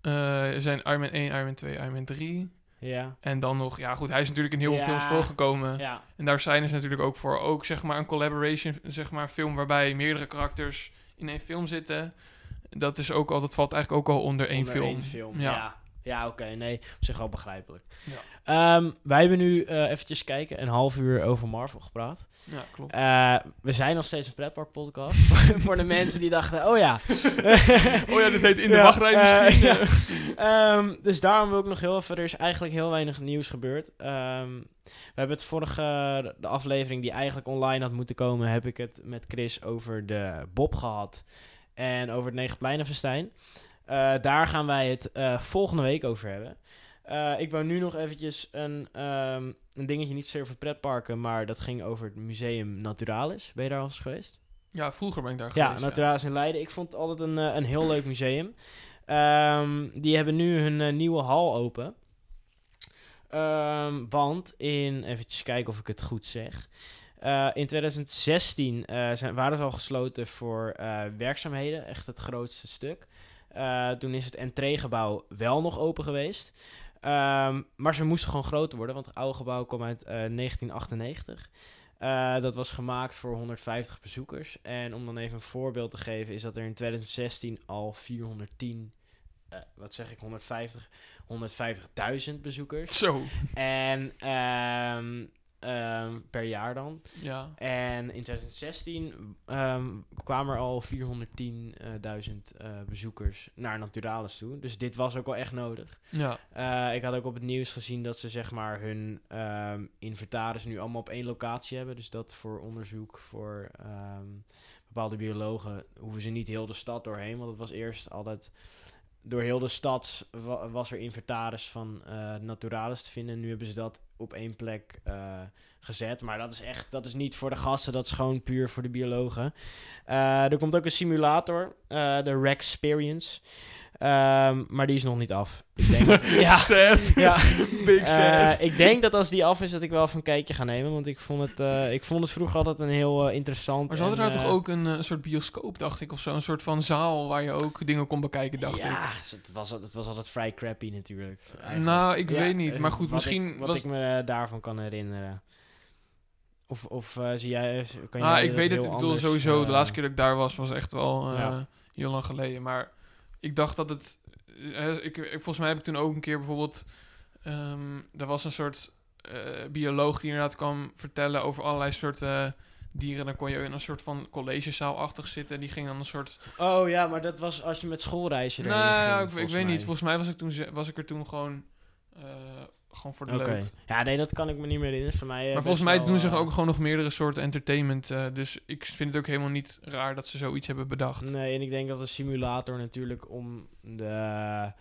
Eh, er zijn Iron Man 1, Iron Man 2, Iron Man 3. Ja. En dan nog... Ja, goed, hij is natuurlijk in heel veel Ja. films voorgekomen. Ja, En daar zijn ze natuurlijk ook voor. Ook zeg maar een collaboration, zeg maar film waarbij meerdere karakters in één film zitten. Dat is ook al, dat valt eigenlijk ook al onder één onder film. één film. Ja. Ja, ja, oké. nee, op zich wel begrijpelijk. Ja. Ehm, wij hebben nu eh eventjes kijken, een half uur over Marvel gepraat. Ja, klopt. Eh, we zijn nog steeds een pretpark podcast. voor de mensen die dachten, oh ja. oh ja, dit heet In de Ja, Wachtrij eh, misschien. ja. Ehm, dus daarom wil ik nog heel even... Er is eigenlijk heel weinig nieuws gebeurd. Ehm, we hebben het vorige... De aflevering die eigenlijk online had moeten komen... heb ik het met Chris over de Bob gehad. En over het Negenpleinenfestijn. Eh daar gaan wij het eh, volgende week over hebben. Eh, ik wou nu nog eventjes een, ehm, een dingetje, niet zozeer over pretparken... maar dat ging over het Museum Naturalis. Ben je daar al eens geweest? Ja, vroeger ben ik daar Ja, geweest. Naturalis in Leiden. Ik vond het altijd een, een heel leuk museum. Ehm, die hebben nu hun nieuwe hal open. Ehm, want in, eventjes kijken of ik het goed zeg. In 2016 eh, zijn, waren ze al gesloten voor werkzaamheden, echt het grootste stuk. Eh, toen is het entreegebouw wel nog open geweest. Ehm, maar ze moesten gewoon groter worden, want het oude gebouw kwam uit eh, 1998. Eh, dat was gemaakt voor 150 bezoekers. En om dan even een voorbeeld te geven, is dat er in 2016 al 410, eh, wat zeg ik, 150, 150.000 bezoekers. Zo, En ehm, ehm, per jaar dan. ja. En in 2016 ehm, kwamen er al 410.000 eh, bezoekers naar Naturalis toe. Dus dit was ook wel echt nodig. Ja, Eh, ik had ook op het nieuws gezien dat ze zeg maar hun ehm, inventaris nu allemaal op één locatie hebben. Dus dat voor onderzoek voor bepaalde biologen hoeven ze niet heel de stad doorheen. Want het was eerst altijd door heel de stad wa- was er inventaris van eh, naturalis te vinden. Nu hebben ze dat op één plek eh, gezet. Maar dat is echt, dat is niet voor de gasten, dat is gewoon puur voor de biologen. Eh, er komt ook een simulator, de Rex Ehm, maar die is nog niet af. Ik denk dat, ja, sad. ja. Big Eh, sad. ik denk dat als die af is, dat ik wel even een kijkje ga nemen. Want ik vond het, eh, ik vond het vroeger altijd een heel eh, interessant. maar ze hadden en, daar toch ook een soort bioscoop, dacht ik, of zo. Een soort van zaal waar je ook dingen kon bekijken, dacht ik. ja, het was, het was altijd vrij crappy natuurlijk. eigenlijk. Nou, ik Ja, weet niet. Maar goed, wat misschien Ik, wat was... ik me daarvan kan herinneren. Of, of zie jij... Kan Ah, jij ik dat weet het. Ik bedoel, anders, sowieso, de laatste keer dat ik daar was, was echt wel eh, Ja. heel lang geleden. Maar ik dacht dat het... eh, ik, ik, volgens mij heb ik toen ook een keer bijvoorbeeld... ehm, er was een soort eh, bioloog die inderdaad kwam vertellen over allerlei soorten dieren. Dan kon je in een soort van collegezaalachtig zitten. En die ging dan een soort... Oh ja, maar dat was als je met schoolreizen Nou, ja, ik, ik weet niet. Volgens mij was ik, toen, was ik er toen gewoon... eh, gewoon voor de leuk. Ja, nee, dat kan ik me niet meer herinneren. Voor mij, eh, Maar volgens mij wel, doen ze eh, ook gewoon nog meerdere soorten entertainment. eh, dus ik vind het ook helemaal niet raar dat ze zoiets hebben bedacht. Nee, en ik denk dat een simulator natuurlijk om de,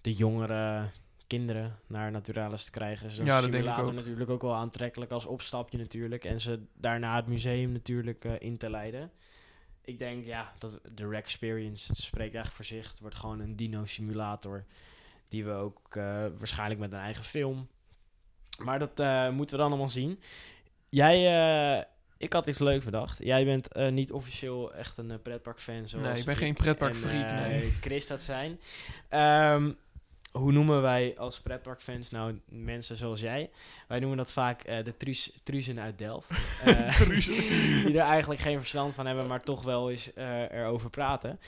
de jongere kinderen naar Naturalis te krijgen. Ja, dat denk ik simulator ook. natuurlijk ook wel aantrekkelijk als opstapje natuurlijk. En ze daarna het museum natuurlijk eh, in te leiden. Ik denk, ja, dat de Rec Experience, het spreekt eigenlijk voor zich. Het wordt gewoon een dino-simulator Die we ook eh, waarschijnlijk met een eigen film. Maar dat eh, moeten we dan allemaal zien. Jij, eh, ik had iets leuks bedacht. Jij bent niet officieel echt een uh, pretparkfan zoals Nee, ik ben geen en, pretparkfreak, nee. Chris dat zijn. Ehm, hoe noemen wij als pretparkfans nou mensen zoals jij? Wij noemen dat vaak de truus, truuzen uit Delft. Die er eigenlijk geen verstand van hebben, maar toch wel eens eh, erover praten.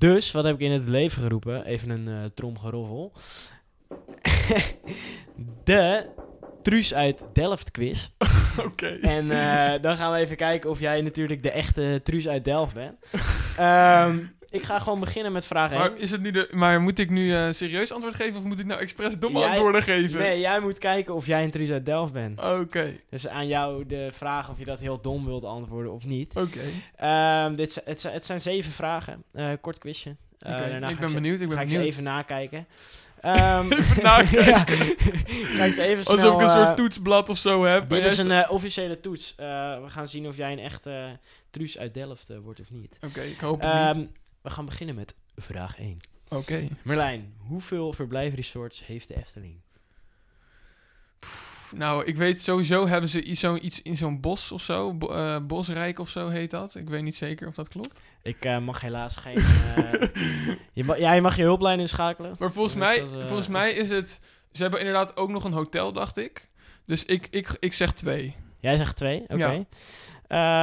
Dus, wat heb ik in het leven geroepen? Even een eh tromgeroffel. de Truus uit Delft quiz. Oké. En eh, dan gaan we even kijken of jij natuurlijk de echte Truus uit Delft bent. Ehm, ik ga gewoon beginnen met vraag 1. Maar, is het nu de, maar moet ik nu eh, serieus antwoord geven of moet ik nou expres domme Jij- antwoorden geven? Nee, jij moet kijken of jij een Truus uit Delft bent. Oké, Dus aan jou de vraag of je dat heel dom wilt antwoorden of niet. oké. Ehm, dit, het, zi- het zijn zeven vragen. Eh, kort quizje. Eh, ik ben ze- benieuwd, ik ben ga ik ze even nakijken. Ehm, Even nakijken. ja. Ga ik ze even snel... Alsof ik een soort toetsblad of zo heb. Dit is een officiële toets. We gaan zien of jij een echte Truus uit Delft wordt of niet. Oké, ik hoop het niet. We gaan beginnen met vraag 1. Oké. Merlijn, hoeveel verblijfresorts heeft de Efteling? Nou, ik weet sowieso hebben ze iets, zo, iets in zo'n bos of zo. Bo- eh, Bosrijk of zo heet dat. Ik weet niet zeker of dat klopt. Ik eh, mag helaas geen... eh, je, ma- ja, je mag je hulplijn inschakelen. Maar volgens is mij, volgens mij is het... Ze hebben inderdaad ook nog een hotel, dacht ik. Dus ik, ik, ik zeg twee. Jij zegt twee, oké. Ja.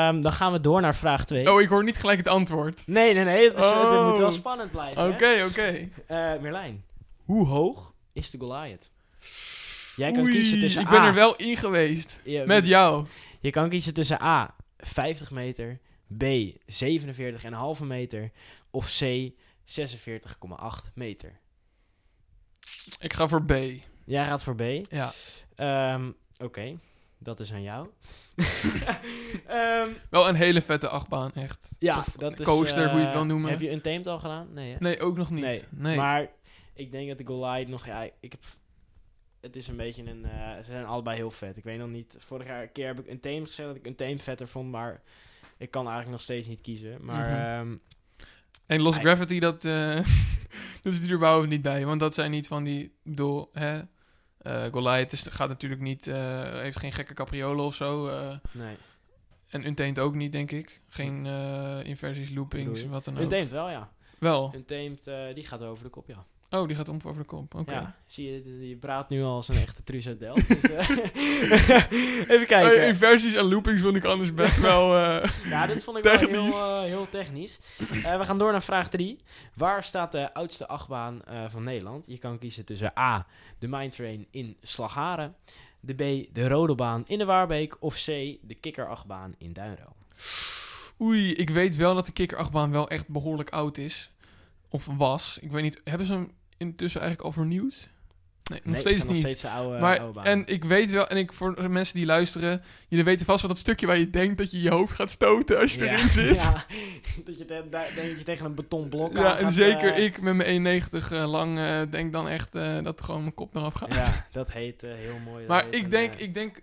Ehm, dan gaan we door naar vraag 2. Oh, ik hoor niet gelijk het antwoord. Nee, nee, nee. Het, is, het Oh. moet wel spannend blijven. Oké, oké. Eh, Merlijn, hoe hoog is de Goliath? Jij kan Oei, kiezen tussen ik ben A. er wel in geweest. Met jou. je kan kiezen tussen A, 50 meter, B, 47,5 meter of C, 46,8 meter. Ik ga voor B. Jij gaat voor B. Ja. Ehm, Oké, dat is aan jou. Ehm, Wel een hele vette achtbaan, echt. ja, Of dat is... coaster, hoe je het eh, wil noemen. Heb je een Tamed al gedaan? Nee, hè? Nee, ook nog niet. Nee, Nee. Maar ik denk dat de Goliath nog... Ja, ik heb... Het is een beetje een... eh, ze zijn allebei heel vet. Ik weet nog niet... Vorig jaar keer heb ik een Tame gezegd dat ik een Tame vetter vond, maar... Ik kan eigenlijk nog steeds niet kiezen. Maar Mhm. ehm, En Lost Gravity, dat, eh dat zit er überhaupt niet bij. Want dat zijn niet van die... Ik bedoel, hè... eh Goliath is, gaat natuurlijk niet... eh, heeft geen gekke capriolen of zo. eh, nee. en Untamed ook niet, denk ik. Geen eh, inversies, loopings, wat dan ook. Tamed wel, ja. Wel. Een Tamed, eh, die gaat over de kop, ja. Oh, die gaat om over de kop. Oké. Ja, zie je, je praat nu al als een echte Truus uit Delft. Dus, eh, even kijken. Eh, inversies en loopings vond ik anders best wel... eh, Ja, dit vond ik wel heel, heel technisch. We gaan door naar vraag 3. Waar staat de oudste achtbaan van Nederland? Je kan kiezen tussen A, de Mindtrain in Slagharen, de B, de Rodelbaan in de Waarbeek of C, de Kikkerachtbaan in Duinruil. Oei, ik weet wel dat de kikkerachtbaan wel echt behoorlijk oud is. Of was. Ik weet niet, hebben ze hem intussen eigenlijk al vernieuwd? Nee, nog Nee, steeds niet. nog steeds de oude, maar, oude en ik weet wel, en ik voor de mensen die luisteren, jullie weten vast wel dat stukje waar je denkt dat je je hoofd gaat stoten als je Ja, erin zit. Ja, dat je daar- denk dat je tegen een betonblok Ja, aan en zeker eh, ik met mijn 1,90 eh, lang eh, denk dan echt dat gewoon mijn kop eraf gaat. Ja, dat heet heel mooi. Maar heet ik denk, ik denk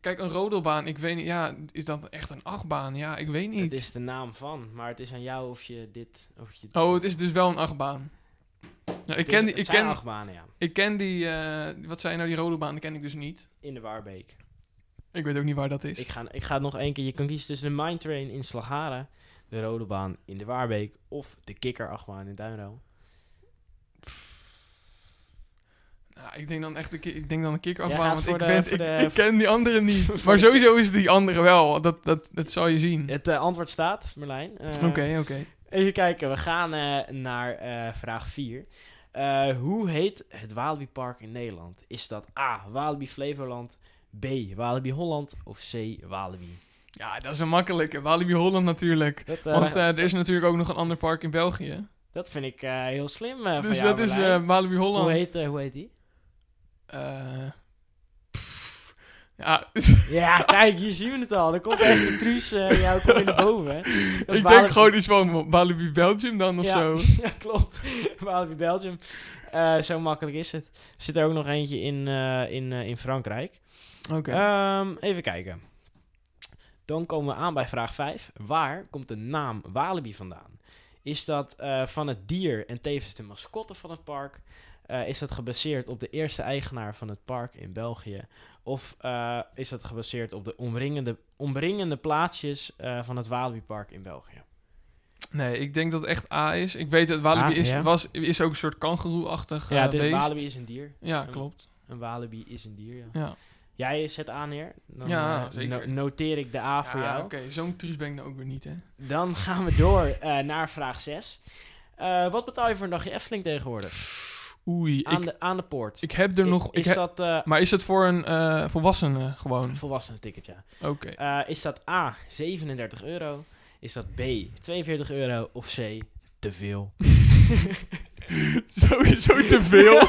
kijk, een rodelbaan, ik weet niet, ja, is dat echt een achtbaan? Ja, ik weet niet. Het is de naam van, maar het is aan jou of je dit... Of je, Oh, het is dus wel een achtbaan. Ik het ken die, ik ken, ja. ik ken die, eh, wat zei je nou, die rodelbaan, die ken ik dus niet. In de Waarbeek. Ik weet ook niet waar dat is. Ik ga, ik ga het nog één keer. Je kan kiezen tussen de Mindtrain in Slagharen, de Rode Baan in de Waarbeek of de Kikkerachtbaan in Duinruil. Nou, ik denk dan echt, een ki- ik denk dan gaat want ik, de- ben, ik, de- ik ken die andere niet. Maar de- sowieso is die andere wel, dat, dat, dat zal je zien. Het eh, antwoord staat, Merlijn. Eh, Oké, oké. Even kijken, we gaan eh, naar eh, vraag 4. Eh, hoe heet het Walibi Park in Nederland? Is dat A. Walibi Flevoland, B. Walibi Holland of C. Walibi? Ja, dat is een makkelijke. Walibi Holland natuurlijk. Dat, Want er is natuurlijk ook nog een ander park in België. dat vind ik heel slim eh, van Dus jou, dat is Walibi Holland. hoe, heet, hoe heet die? Ja, Ja, kijk, hier zien we het al. Er komt echt een truus uh, jou komt in de boven. ik denk gewoon iets van Walibi Belgium dan of ja, zo. ja, klopt. Walibi Belgium. Eh, zo makkelijk is het. Er zit er ook nog eentje in, eh, in, eh, in Frankrijk. Oké. Ehm, even kijken. Dan komen we aan bij vraag 5. Waar komt de naam Walibi vandaan? Is dat van het dier en tevens de mascotte van het park? Eh, is dat gebaseerd op de eerste eigenaar van het park in België? Of eh, is dat gebaseerd op de omringende, omringende plaatsjes eh, van het Walibi Park in België? Nee, ik denk dat het echt A is. Ik weet dat Walibi is, ja. was, is ook een soort kangeroe-achtig ja, de beest. Walibi is een dier. Ja, Een- klopt. Een Walibi is een dier, ja. Ja, Jij zet A neer. Dan Ja, zeker. no- noteer ik de A voor Ja, jou. oké. Zo'n truus ben ik nou ook weer niet, hè. Dan gaan we door naar vraag 6. wat betaal je voor een dagje Efteling tegenwoordig? Oei, Aan, ik, de, aan de poort. ik heb er nog... Ik Is heb- dat eh maar is het voor een eh volwassene gewoon? een volwassenen ticket, ja. Oké. Eh, is dat A, 37 euro? Is dat B, 42 euro? Of C, te veel? Sowieso te veel.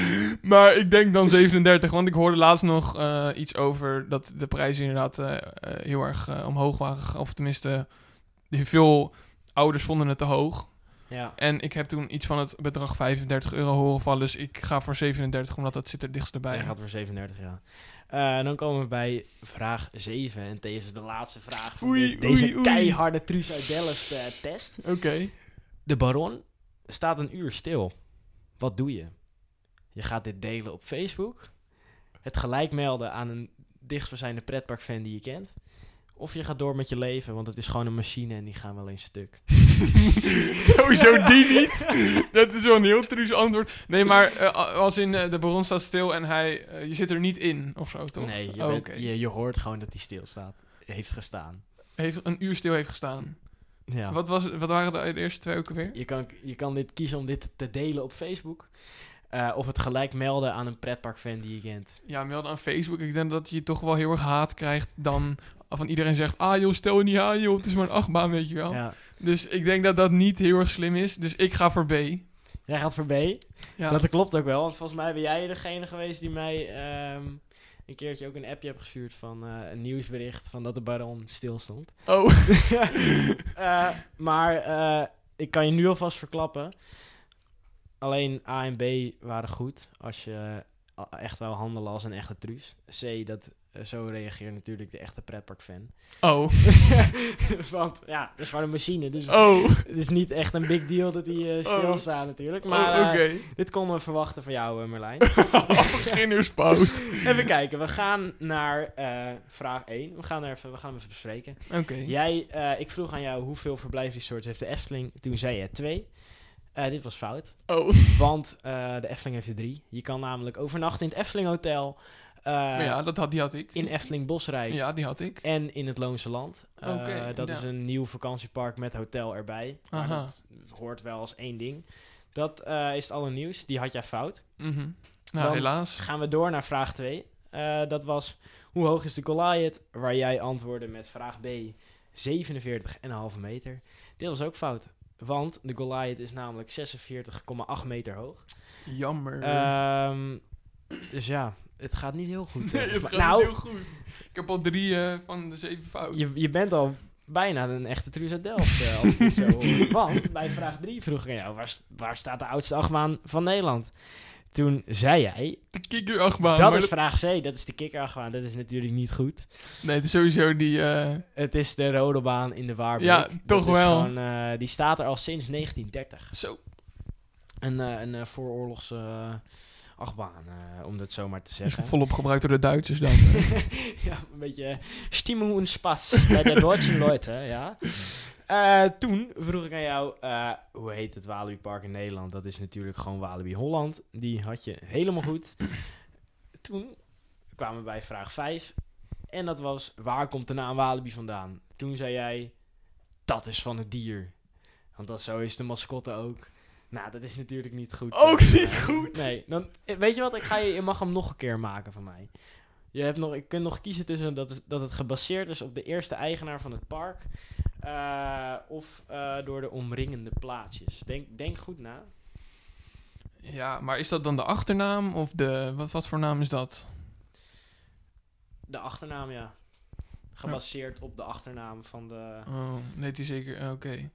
maar ik denk dan 37, want ik hoorde laatst nog iets over dat de prijzen inderdaad heel erg omhoog waren. Of tenminste, veel ouders vonden het te hoog. Ja. En ik heb toen iets van het bedrag 35 euro horen vallen. Dus ik ga voor 37, omdat dat zit er dichtst erbij. Hij gaat voor 37, ja. Eh, dan komen we bij vraag 7. En tevens de laatste vraag van Oei, deze oei, oei. keiharde Truus uit Delft eh, test. Oké. De Baron staat een uur stil. Wat doe je? Je gaat dit delen op Facebook. Het gelijk melden aan een dichtstbijzijnde pretparkfan die je kent. Of je gaat door met je leven, want het is gewoon een machine en die gaan wel eens stuk. Sowieso die niet. Dat is wel een heel truus antwoord. Nee, maar eh, als in eh, de baron staat stil en hij, eh, je zit er niet in of zo, toch? Nee, je, Oh, bent- je, je hoort gewoon dat hij stilstaat. Heeft gestaan. Heeft een uur stil heeft gestaan. Ja. Wat, was, wat waren de, de eerste twee ook alweer? Je, kan, je kan dit kiezen om dit te delen op Facebook. Eh, of het gelijk melden aan een pretparkfan die je kent. Ja, meld aan Facebook. Ik denk dat je toch wel heel erg haat krijgt dan van iedereen zegt... Ah joh, stel je niet aan joh, het is maar een achtbaan, weet je wel. Ja. Dus ik denk dat dat niet heel erg slim is. Dus ik ga voor B. Jij gaat voor B. Ja, Dat klopt ook wel, want volgens mij ben jij degene geweest die mij ehm, een keertje ook een appje hebt gestuurd van eh, een nieuwsbericht van dat de baron stil stond. Oh, Eh, maar eh, ik kan je nu alvast verklappen. Alleen A en B waren goed als je echt wou handelen als een echte truus. C, dat, zo reageert natuurlijk de echte pretparkfan. oh, Want ja, het is gewoon een machine, dus oh. het is niet echt een big deal dat die eh, stilstaat natuurlijk. Maar oh, eh, oké. dit konden we verwachten van jou, eh, Merlijn. Beginnersfout. Even kijken, we gaan naar eh, vraag 1. We gaan, er even, we gaan hem even bespreken. Oké. Jij, eh, ik vroeg aan jou hoeveel verblijfresorts heeft de Efteling. Toen zei je twee. Eh, dit was fout, Oh. want eh, de Efteling heeft er drie. Je kan namelijk overnachten in het Efteling Hotel, eh, Maar ja, dat had, die had ik. in Efteling Bosrijk Ja, die had ik. en in het Loonse Land. Eh, dat ja. is een nieuw vakantiepark met hotel erbij. Maar dat hoort wel als één ding. Dat eh, is het allernieuws. Die had jij fout. Mhm. Nou, Dan- helaas. Gaan we door naar vraag 2. dat was, hoe hoog is de Goliath? Waar jij antwoordde met vraag B, 47,5 meter. Dit was ook fout. Want de Goliath is namelijk 46,8 meter hoog. Jammer. Ehm, dus ja, het gaat niet heel goed. nee, het gaat nou, niet heel goed. Ik heb al drie eh, van de zeven fout. je, je bent al bijna een echte Truus uit Delft, eh, als ik zo hoor. Want bij vraag 3 vroeg ik aan jou, waar, waar staat de oudste achtbaan van Nederland? Toen zei jij, De kikkerachtbaan. dat is vraag C, dat is de kikkerachtbaan. Dat is natuurlijk niet goed. Nee, het is sowieso die... eh, Het is de rodelbaan in de Waarbeek. Ja, toch wel. gewoon, eh, die staat er al sinds 1930. zo. Een, eh, een vooroorlogse eh, achtbaan, eh, om dat zo maar te zeggen. volop gebruikt door de Duitsers dan. eh. ja, een beetje Stimmung und Spaß bij de Duitse Leute, ja. Eh, toen vroeg ik aan jou, eh, hoe heet het Walibi Park in Nederland? Dat is natuurlijk gewoon Walibi Holland. Die had je helemaal goed. Toen kwamen we bij vraag 5. En dat was, waar komt de naam Walibi vandaan? Toen zei jij, dat is van het dier. Want dat zo is de mascotte ook. Nou, dat is natuurlijk niet goed. Ook Eh, niet goed? Nee, dan, eh, weet je wat? Ik ga je, je mag hem nog een keer maken van mij. Je, hebt nog, je kunt nog kiezen tussen dat, het- dat het gebaseerd is op de eerste eigenaar van het park. eh, of door de omringende plaatsjes. Denk, denk goed na. Ja, maar is dat dan de achternaam of de... Wat, wat voor naam is dat? De achternaam, ja. Gebaseerd op de achternaam van de... Oh, nee, die zeker... Oké.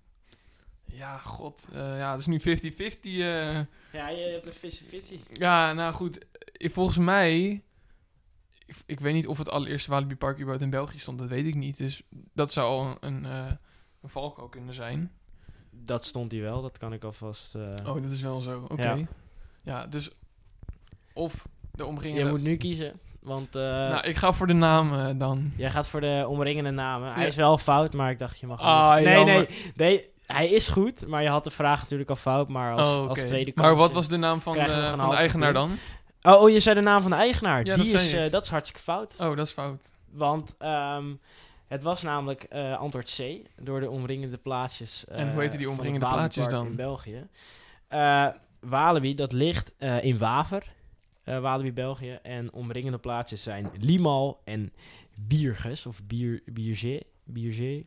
Ja, god. eh, ja, het is nu 50-50. eh. Ja, je hebt een visie visie. Ja, nou goed. eh, Volgens mij... Ik, ik weet niet of het allereerste Walibi Park überhaupt in België stond. Dat weet ik niet. Dus dat zou al een, een, eh, een valkuil kunnen zijn. Dat stond hier wel, dat kan ik alvast... Oh, dat is wel zo. Oké. Ja. Ja, dus of de Je omringende... moet nu kiezen, want nou, ik ga voor de naam dan. jij gaat voor de omringende namen. Hij Ja. is wel fout, maar ik dacht je mag... Ah, nee, nee, hij is goed, maar je had de vraag natuurlijk al fout, maar als, Oh, als tweede Maar kans, wat eh, was de naam van, een van de eigenaar dan? Oh, oh, je zei de naam van de eigenaar. Ja, Die dat is, eh, dat is hartstikke fout. Oh, dat is fout. Want ehm, het was namelijk eh, antwoord C, door de omringende plaatsjes. En hoe eh, heten die omringende plaatsjes dan? In België. Eh Walibi, dat ligt eh, in Waver, eh, Walibi, België. En omringende plaatsjes zijn Limal en Bierges, of Bier, Bierge, Bierge,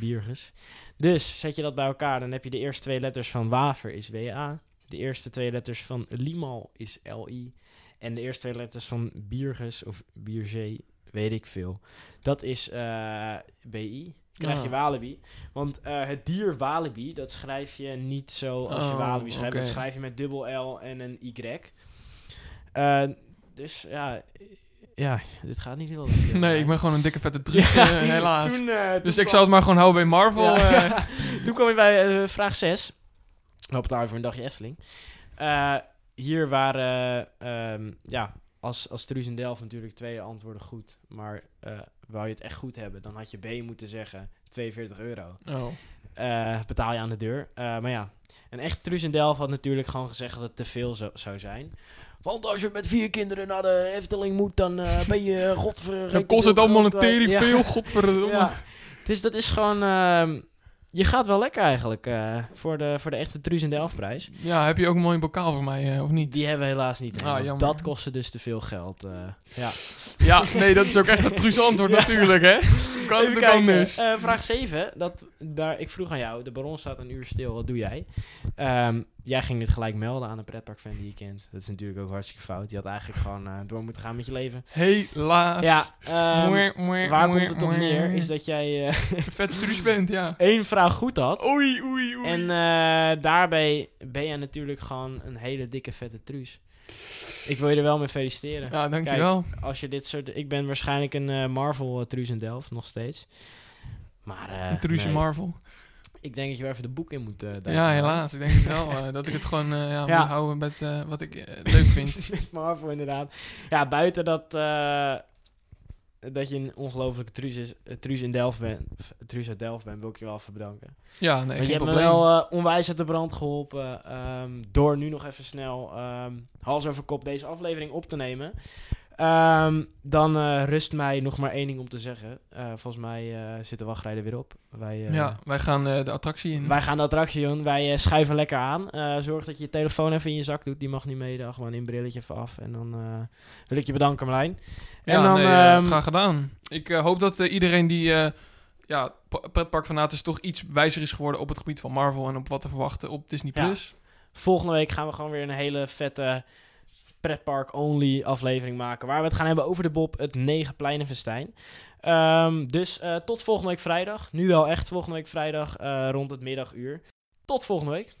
Bierges. Dus zet je dat bij elkaar, dan heb je de eerste twee letters van Waver is WA. De eerste twee letters van Limal is LI. En de eerste twee letters van Bierges of Bierge, weet ik veel. Dat is eh, BI. Krijg je Ah. Walibi. Want eh, het dier Walibi, dat schrijf je niet zo als je Oh, Walibi schrijft. Dat schrijf je met dubbel L en een Y. Eh, dus ja, ja, dit gaat niet heel lekker. Nee, ik ben gewoon een dikke vette truc, eh, helaas. Toen, eh, toen dus ik kwam- zou het maar gewoon houden bij Marvel. Ja. eh. Toen kwam je bij eh, vraag 6. Op het voor een dagje Efteling. Eh, hier waren, ehm, ja, als, als Truus en Delft natuurlijk twee antwoorden goed. Maar eh wou je het echt goed hebben, dan had je B moeten zeggen 42 euro. oh. Eh, betaal je aan de deur. Eh, maar ja, een echte Truus en Delft had natuurlijk gewoon gezegd dat het te veel zo- zou zijn. Want als je met vier kinderen naar de Efteling moet, dan eh, ben je godver... Dan kost het allemaal een tering Ja. veel, godverdomme. Ja. Dus dat is gewoon... ehm, je gaat wel lekker eigenlijk eh, voor, de, voor de echte Truus en Delft prijs. Ja, heb je ook een mooi bokaal voor mij, eh, of niet? Die hebben we helaas niet. nee, Ah, dat kostte dus te veel geld. eh, ja. Ja, nee, dat is ook echt een truus antwoord natuurlijk, hè? Kan het ook anders? Eh, vraag 7. Dat, daar, ik vroeg aan jou. De baron staat een uur stil. Wat doe jij? Ehm, jij ging dit gelijk melden aan een pretparkfan die je kent. Dat is natuurlijk ook hartstikke fout. Je had eigenlijk gewoon eh, door moeten gaan met je leven. Helaas. Ja, ehm, Moer, moer, waar moer, komt het op neer? Is dat jij eh Vette truus bent, ja. één vraag goed had. Oei, oei, oei. En eh, daarbij ben je natuurlijk gewoon een hele dikke vette truus. Ik wil je er wel mee feliciteren. ja, dankjewel. Als je dit soort... Ik ben waarschijnlijk een Marvel uh, truus in Delft, nog steeds. Maar Een truusje nee, Marvel. Ik denk dat je wel even de boek in moet duiken. Ja, helaas. Ik denk het wel. eh, dat ik het gewoon eh, ja, Ja. moet houden met wat ik leuk vind. Met Marvel inderdaad. Ja, buiten dat... dat je een ongelofelijke truus, is, truus in Delft bent, truus uit Delft bent, wil ik je wel even bedanken. Ja, nee, je hebt me wel onwijs uit de brand geholpen ehm, door nu nog even snel ehm, hals over kop deze aflevering op te nemen. Ehm, dan eh, rust mij nog maar één ding om te zeggen. Eh, volgens mij eh, zit de wachtrij er weer op. Wij, ja, wij gaan de attractie in. wij gaan de attractie doen. Wij schuiven lekker aan. Zorg dat je je telefoon even in je zak doet. Die mag niet mee. Dan gewoon in brilletje even af. En dan wil ik je bedanken, Marlijn. Ja, en dan, nee, ehm, graag gedaan. Ik hoop dat iedereen die ja, pretparkfanaat is toch iets wijzer is geworden op het gebied van Marvel en op wat te verwachten op Disney+. Ja. Plus. Volgende week gaan we gewoon weer een hele vette pretpark-only aflevering maken. Waar we het gaan hebben over de Bob, het Negenpleinenfestijn. Ehm dus eh, tot volgende week vrijdag. Nu wel echt volgende week vrijdag eh, rond het middaguur. Tot volgende week.